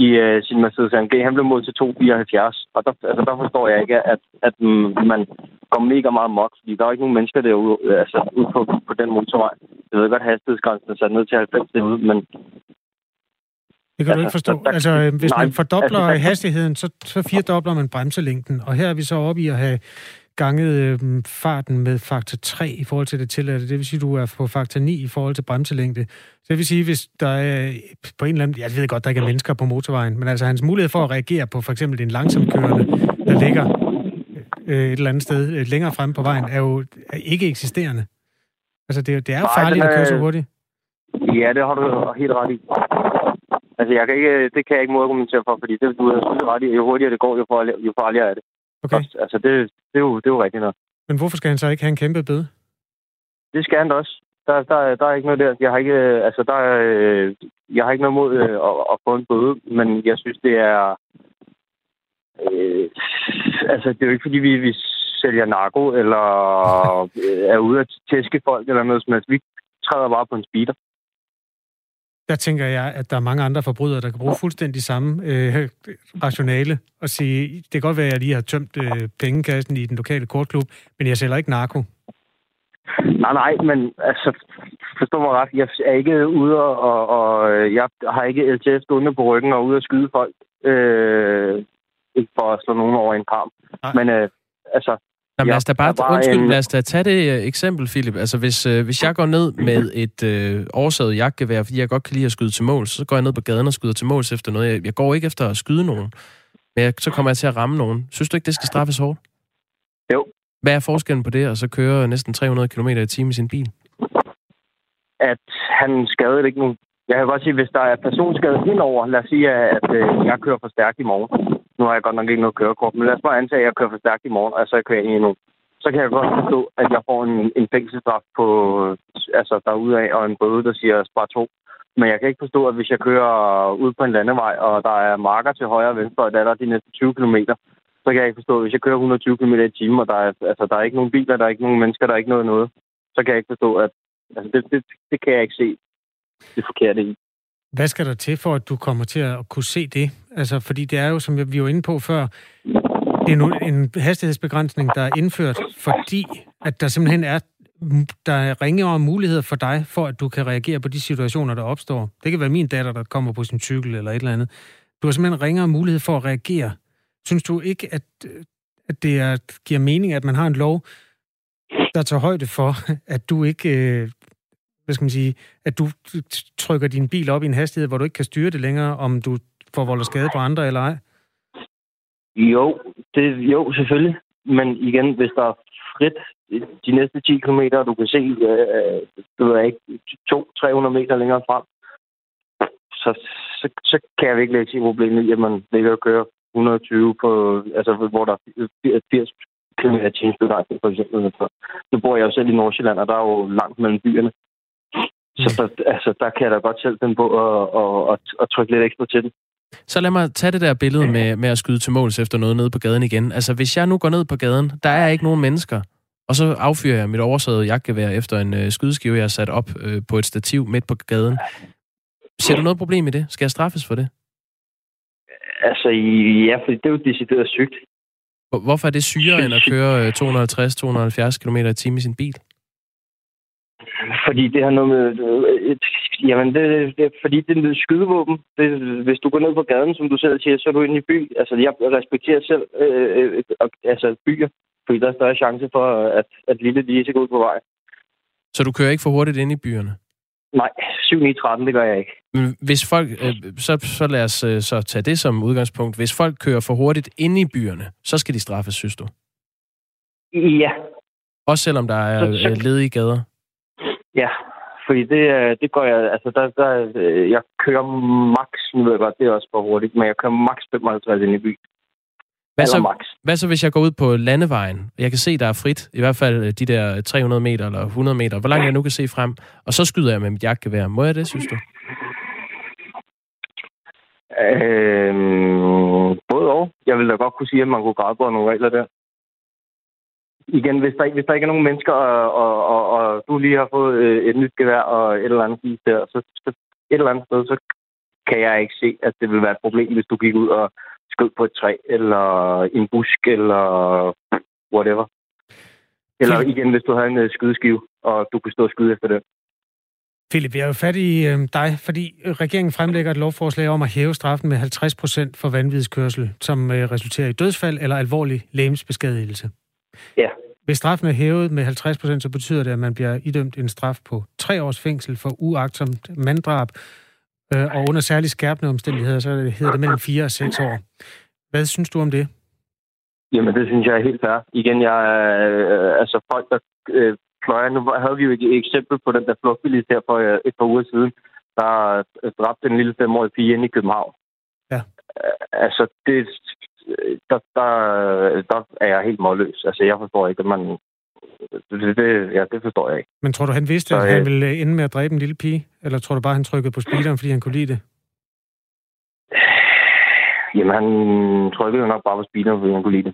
i øh, sin Mercedes AMG. Han blev mod til 2,74. Og der, altså, der forstår jeg ikke, at, at man går mega meget mok, fordi der er ikke nogen mennesker derude, altså, ude på, på den motorvej. Jeg ved godt, at hastighedsgrænsen er sat ned til 90 derude, men Det kan du ikke Altså, forstå. der- Altså, øh, hvis Nej, man fordobler altså, hastigheden, så, så firedobler man bremselængden. Og her er vi så oppe i at have ganget øh, farten med faktor 3 i forhold til det tilladte. Det vil sige, at du er på faktor 9 i forhold til bremselængde. Så det vil sige, hvis der er på en eller anden... Jeg ved godt, der ikke er mennesker på motorvejen, men altså hans mulighed for at reagere på for eksempel en langsamkørende, der ligger øh, et eller andet sted øh, længere fremme på vejen, er jo er ikke eksisterende. Altså, det, er- det er jo Nej, farligt den at køre så er- hurtigt. Ja, det har du helt ret i. Altså, jeg kan ikke, det kan jeg ikke modargumentere for, fordi det, du har selvfølgelig ret i. Jo hurtigere det går, jo farligere, jo farligere er det. Okay. Altså, det, det, er jo, det er jo rigtigt nok. Men hvorfor skal han så ikke have en kæmpe bøde? Det skal han da også. Der, der, der er ikke noget der. Jeg har ikke, øh, altså, der, er, øh, jeg har ikke noget mod øh, at, at få en bøde, men jeg synes, det er... Øh, altså, det er jo ikke, fordi vi, vi sælger narko, eller øh, er ude at tæske folk, eller noget som helst. Vi træder bare på en speeder. Der tænker jeg, at der er mange andre forbrydere, der kan bruge fuldstændig samme øh, rationale og sige, det kan godt være, at jeg lige har tømt øh, pengekassen i den lokale kortklub, men jeg sælger ikke narko. Nej, nej, men altså, forstå mig ret. Jeg er ikke ude og, og, og jeg har ikke LTF stående på ryggen og ude at skyde folk øh, ikke for at slå nogen over en kamp. Men øh, altså, Jamen, lad os da bare, var undskyld, en- lad os da tage det øh, eksempel, Philip. Altså, hvis, øh, hvis jeg går ned med et øh, oversaget jagtgevær, fordi jeg godt kan lide at skyde til mål, så går jeg ned på gaden og skyder til måls efter noget. Jeg, jeg går ikke efter at skyde nogen, men jeg, så kommer jeg til at ramme nogen. Synes du ikke, det skal straffes hårdt? Jo. Hvad er forskellen på det, og så køre næsten 300 km i timen i sin bil? at han skadede ikke nogen. Jeg kan godt sige, hvis der er personskade indover, lad os sige, at øh, jeg kører for stærkt i morgen. Nu har jeg godt nok ikke noget kørekort, men lad os bare antage, at jeg kører for stærkt i morgen, og så kører jeg ind i. Så kan jeg godt forstå, at jeg får en, en fængselsstraf på, altså derudaf, og en bøde, der siger spar to. Men jeg kan ikke forstå, at hvis jeg kører ud på en landevej, og der er marker til højre og venstre, og der er de næste 20 km, så kan jeg ikke forstå, at hvis jeg kører 120 km i timen, og der er, altså, der er ikke nogen biler, der er ikke nogen mennesker, der er ikke noget noget, så kan jeg ikke forstå, at altså, det, det, det kan jeg ikke se det forkerte i. Hvad skal der til for, at du kommer til at kunne se det? Altså, fordi det er jo, som vi var inde på før, det er nu en hastighedsbegrænsning, der er indført, fordi at der simpelthen er der er ringere muligheder for dig, for at du kan reagere på de situationer, der opstår. Det kan være min datter, der kommer på sin cykel eller et eller andet. Du har simpelthen ringere mulighed for at reagere. Synes du ikke, at, at det er, giver mening, at man har en lov, der tager højde for, at du ikke, øh, hvad skal man sige, at du trykker din bil op i en hastighed, hvor du ikke kan styre det længere, om du forvolder skade på andre eller ej? Jo, det, jo, selvfølgelig. Men igen, hvis der er frit de næste 10 km, og du kan se, øh, du ved ikke, 200-300 meter længere frem, så, så, så kan jeg virkelig ikke se problemet i, at man ligger og kører 120 på, altså hvor der er 80 km i for eksempel. Nu bor jeg jo selv i Nordsjælland, og der er jo langt mellem byerne. Så der, altså, der kan jeg da godt selv finde på at, at, at, at trykke lidt ekstra til den. Så lad mig tage det der billede med, med at skyde til måls efter noget nede på gaden igen. Altså, hvis jeg nu går ned på gaden, der er ikke nogen mennesker, og så affyrer jeg mit oversaget jagtgevær efter en øh, skydeskive, jeg har sat op øh, på et stativ midt på gaden. Ser du noget problem i det? Skal jeg straffes for det? Altså, ja, for det er jo decideret sygt. Hvor- Hvorfor er det syre end at køre øh, 250-270 km i timen i sin bil? Fordi det har noget med... øh, Et, jamen, det, det, fordi det er et skydevåben. Det, hvis du går ned på gaden, som du selv siger, så er du inde i by. Altså, jeg respekterer selv øh, øh, altså, byer, fordi der er større chance for, at, at lille lige skal gå ud på vej. Så du kører ikke for hurtigt ind i byerne? Nej, 7 9 13 det gør jeg ikke. Men Hvis folk, øh, så, så lad os øh, så tage det som udgangspunkt. Hvis folk kører for hurtigt ind i byerne, så skal de straffes, synes du? Ja, Også selvom der er øh, ledige gader? Ja. Fordi det, øh, det gør jeg... Altså, der, der, øh, jeg kører max... Nu ved jeg godt, det er også for hurtigt, men jeg kører max 55 ind i by. Hvad så, max. hvad så, hvis jeg går ud på landevejen? Jeg kan se, der er frit, i hvert fald øh, de der 300 meter eller 100 meter, hvor langt jeg nu kan se frem, og så skyder jeg med mit jagtgevær. Må jeg det, synes du? Øhm, både og. Jeg vil da godt kunne sige, at man kunne på nogle regler der. Igen, hvis der, ikke- hvis der ikke er nogen mennesker, og, og, og, og du lige har fået øh, et nyt gevær og et eller andet fis der, så, så et eller andet sted, så kan jeg ikke se, at det vil være et problem, hvis du gik ud og skød på et træ, eller en busk, eller whatever. Eller igen, hvis du havde en øh, skydeskive, og du kunne stå og skyde efter det. Philip, jeg er jo fat i øh, dig, fordi regeringen fremlægger et lovforslag om at hæve straffen med 50 procent for vanvidskørsel, som øh, resulterer i dødsfald eller alvorlig lægemsbeskadigelse. Ja. Hvis straffen er hævet med 50 procent, så betyder det, at man bliver idømt en straf på tre års fængsel for uagtsomt manddrab, øh, og under særlig skærpende omstændigheder, så hedder det mellem 4 og 6 år. Hvad synes du om det? Jamen, det synes jeg er helt fair. Igen, jeg er øh, altså folk, der øh, fløjer. Nu havde vi jo et eksempel på den der flugtbilist her for øh, et par uger siden, der øh, dræbte en lille femårig pige inde i København. Ja. Øh, altså, det, der, der, der er jeg helt målløs. Altså, jeg forstår ikke, at man... Det, det, ja, det forstår jeg ikke. Men tror du, han vidste, Så, at øh, han ville øh, ende med at dræbe en lille pige? Eller tror du bare, han trykkede på speederen, fordi han kunne lide det? Jamen, han trykkede jo nok bare på speederen, fordi han kunne lide det.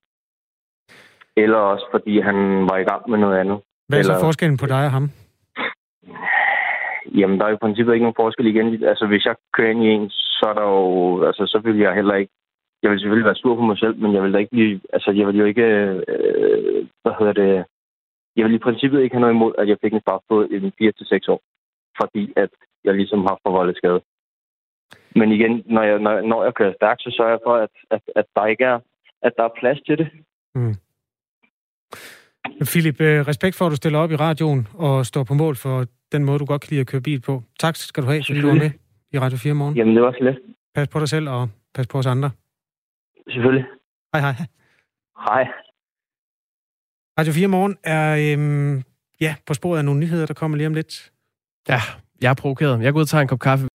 Eller også, fordi han var i gang med noget andet. Hvad er så Eller- forskellen på dig og ham? Jamen, der er i princippet ikke nogen forskel igen. Altså, hvis jeg kører ind i en, så er der jo... Altså, så vil jeg heller ikke... Jeg vil selvfølgelig være sur på mig selv, men jeg vil da ikke blive... Altså, jeg vil jo ikke... Øh, hvad hedder det... Jeg vil i princippet ikke have noget imod, at jeg fik en straf på en 4-6 år. Fordi at jeg ligesom har forvoldet skade. Men igen, når jeg, når, når jeg kører stærkt, så sørger jeg for, at, at, at der ikke er at der er plads til det. Mm. Philip, øh, respekt for, at du stiller op i radioen og står på mål for den måde, du godt kan lide at køre bil på. Tak skal du have, fordi du var med i Radio 4 morgen. Jamen, det var så let. Pas på dig selv, og pas på os andre. Selvfølgelig. Hej hej. Hej. Radio 4 morgen er øhm, ja, på sporet af nogle nyheder, der kommer lige om lidt. Ja, jeg er provokeret. Jeg går ud og tager en kop kaffe.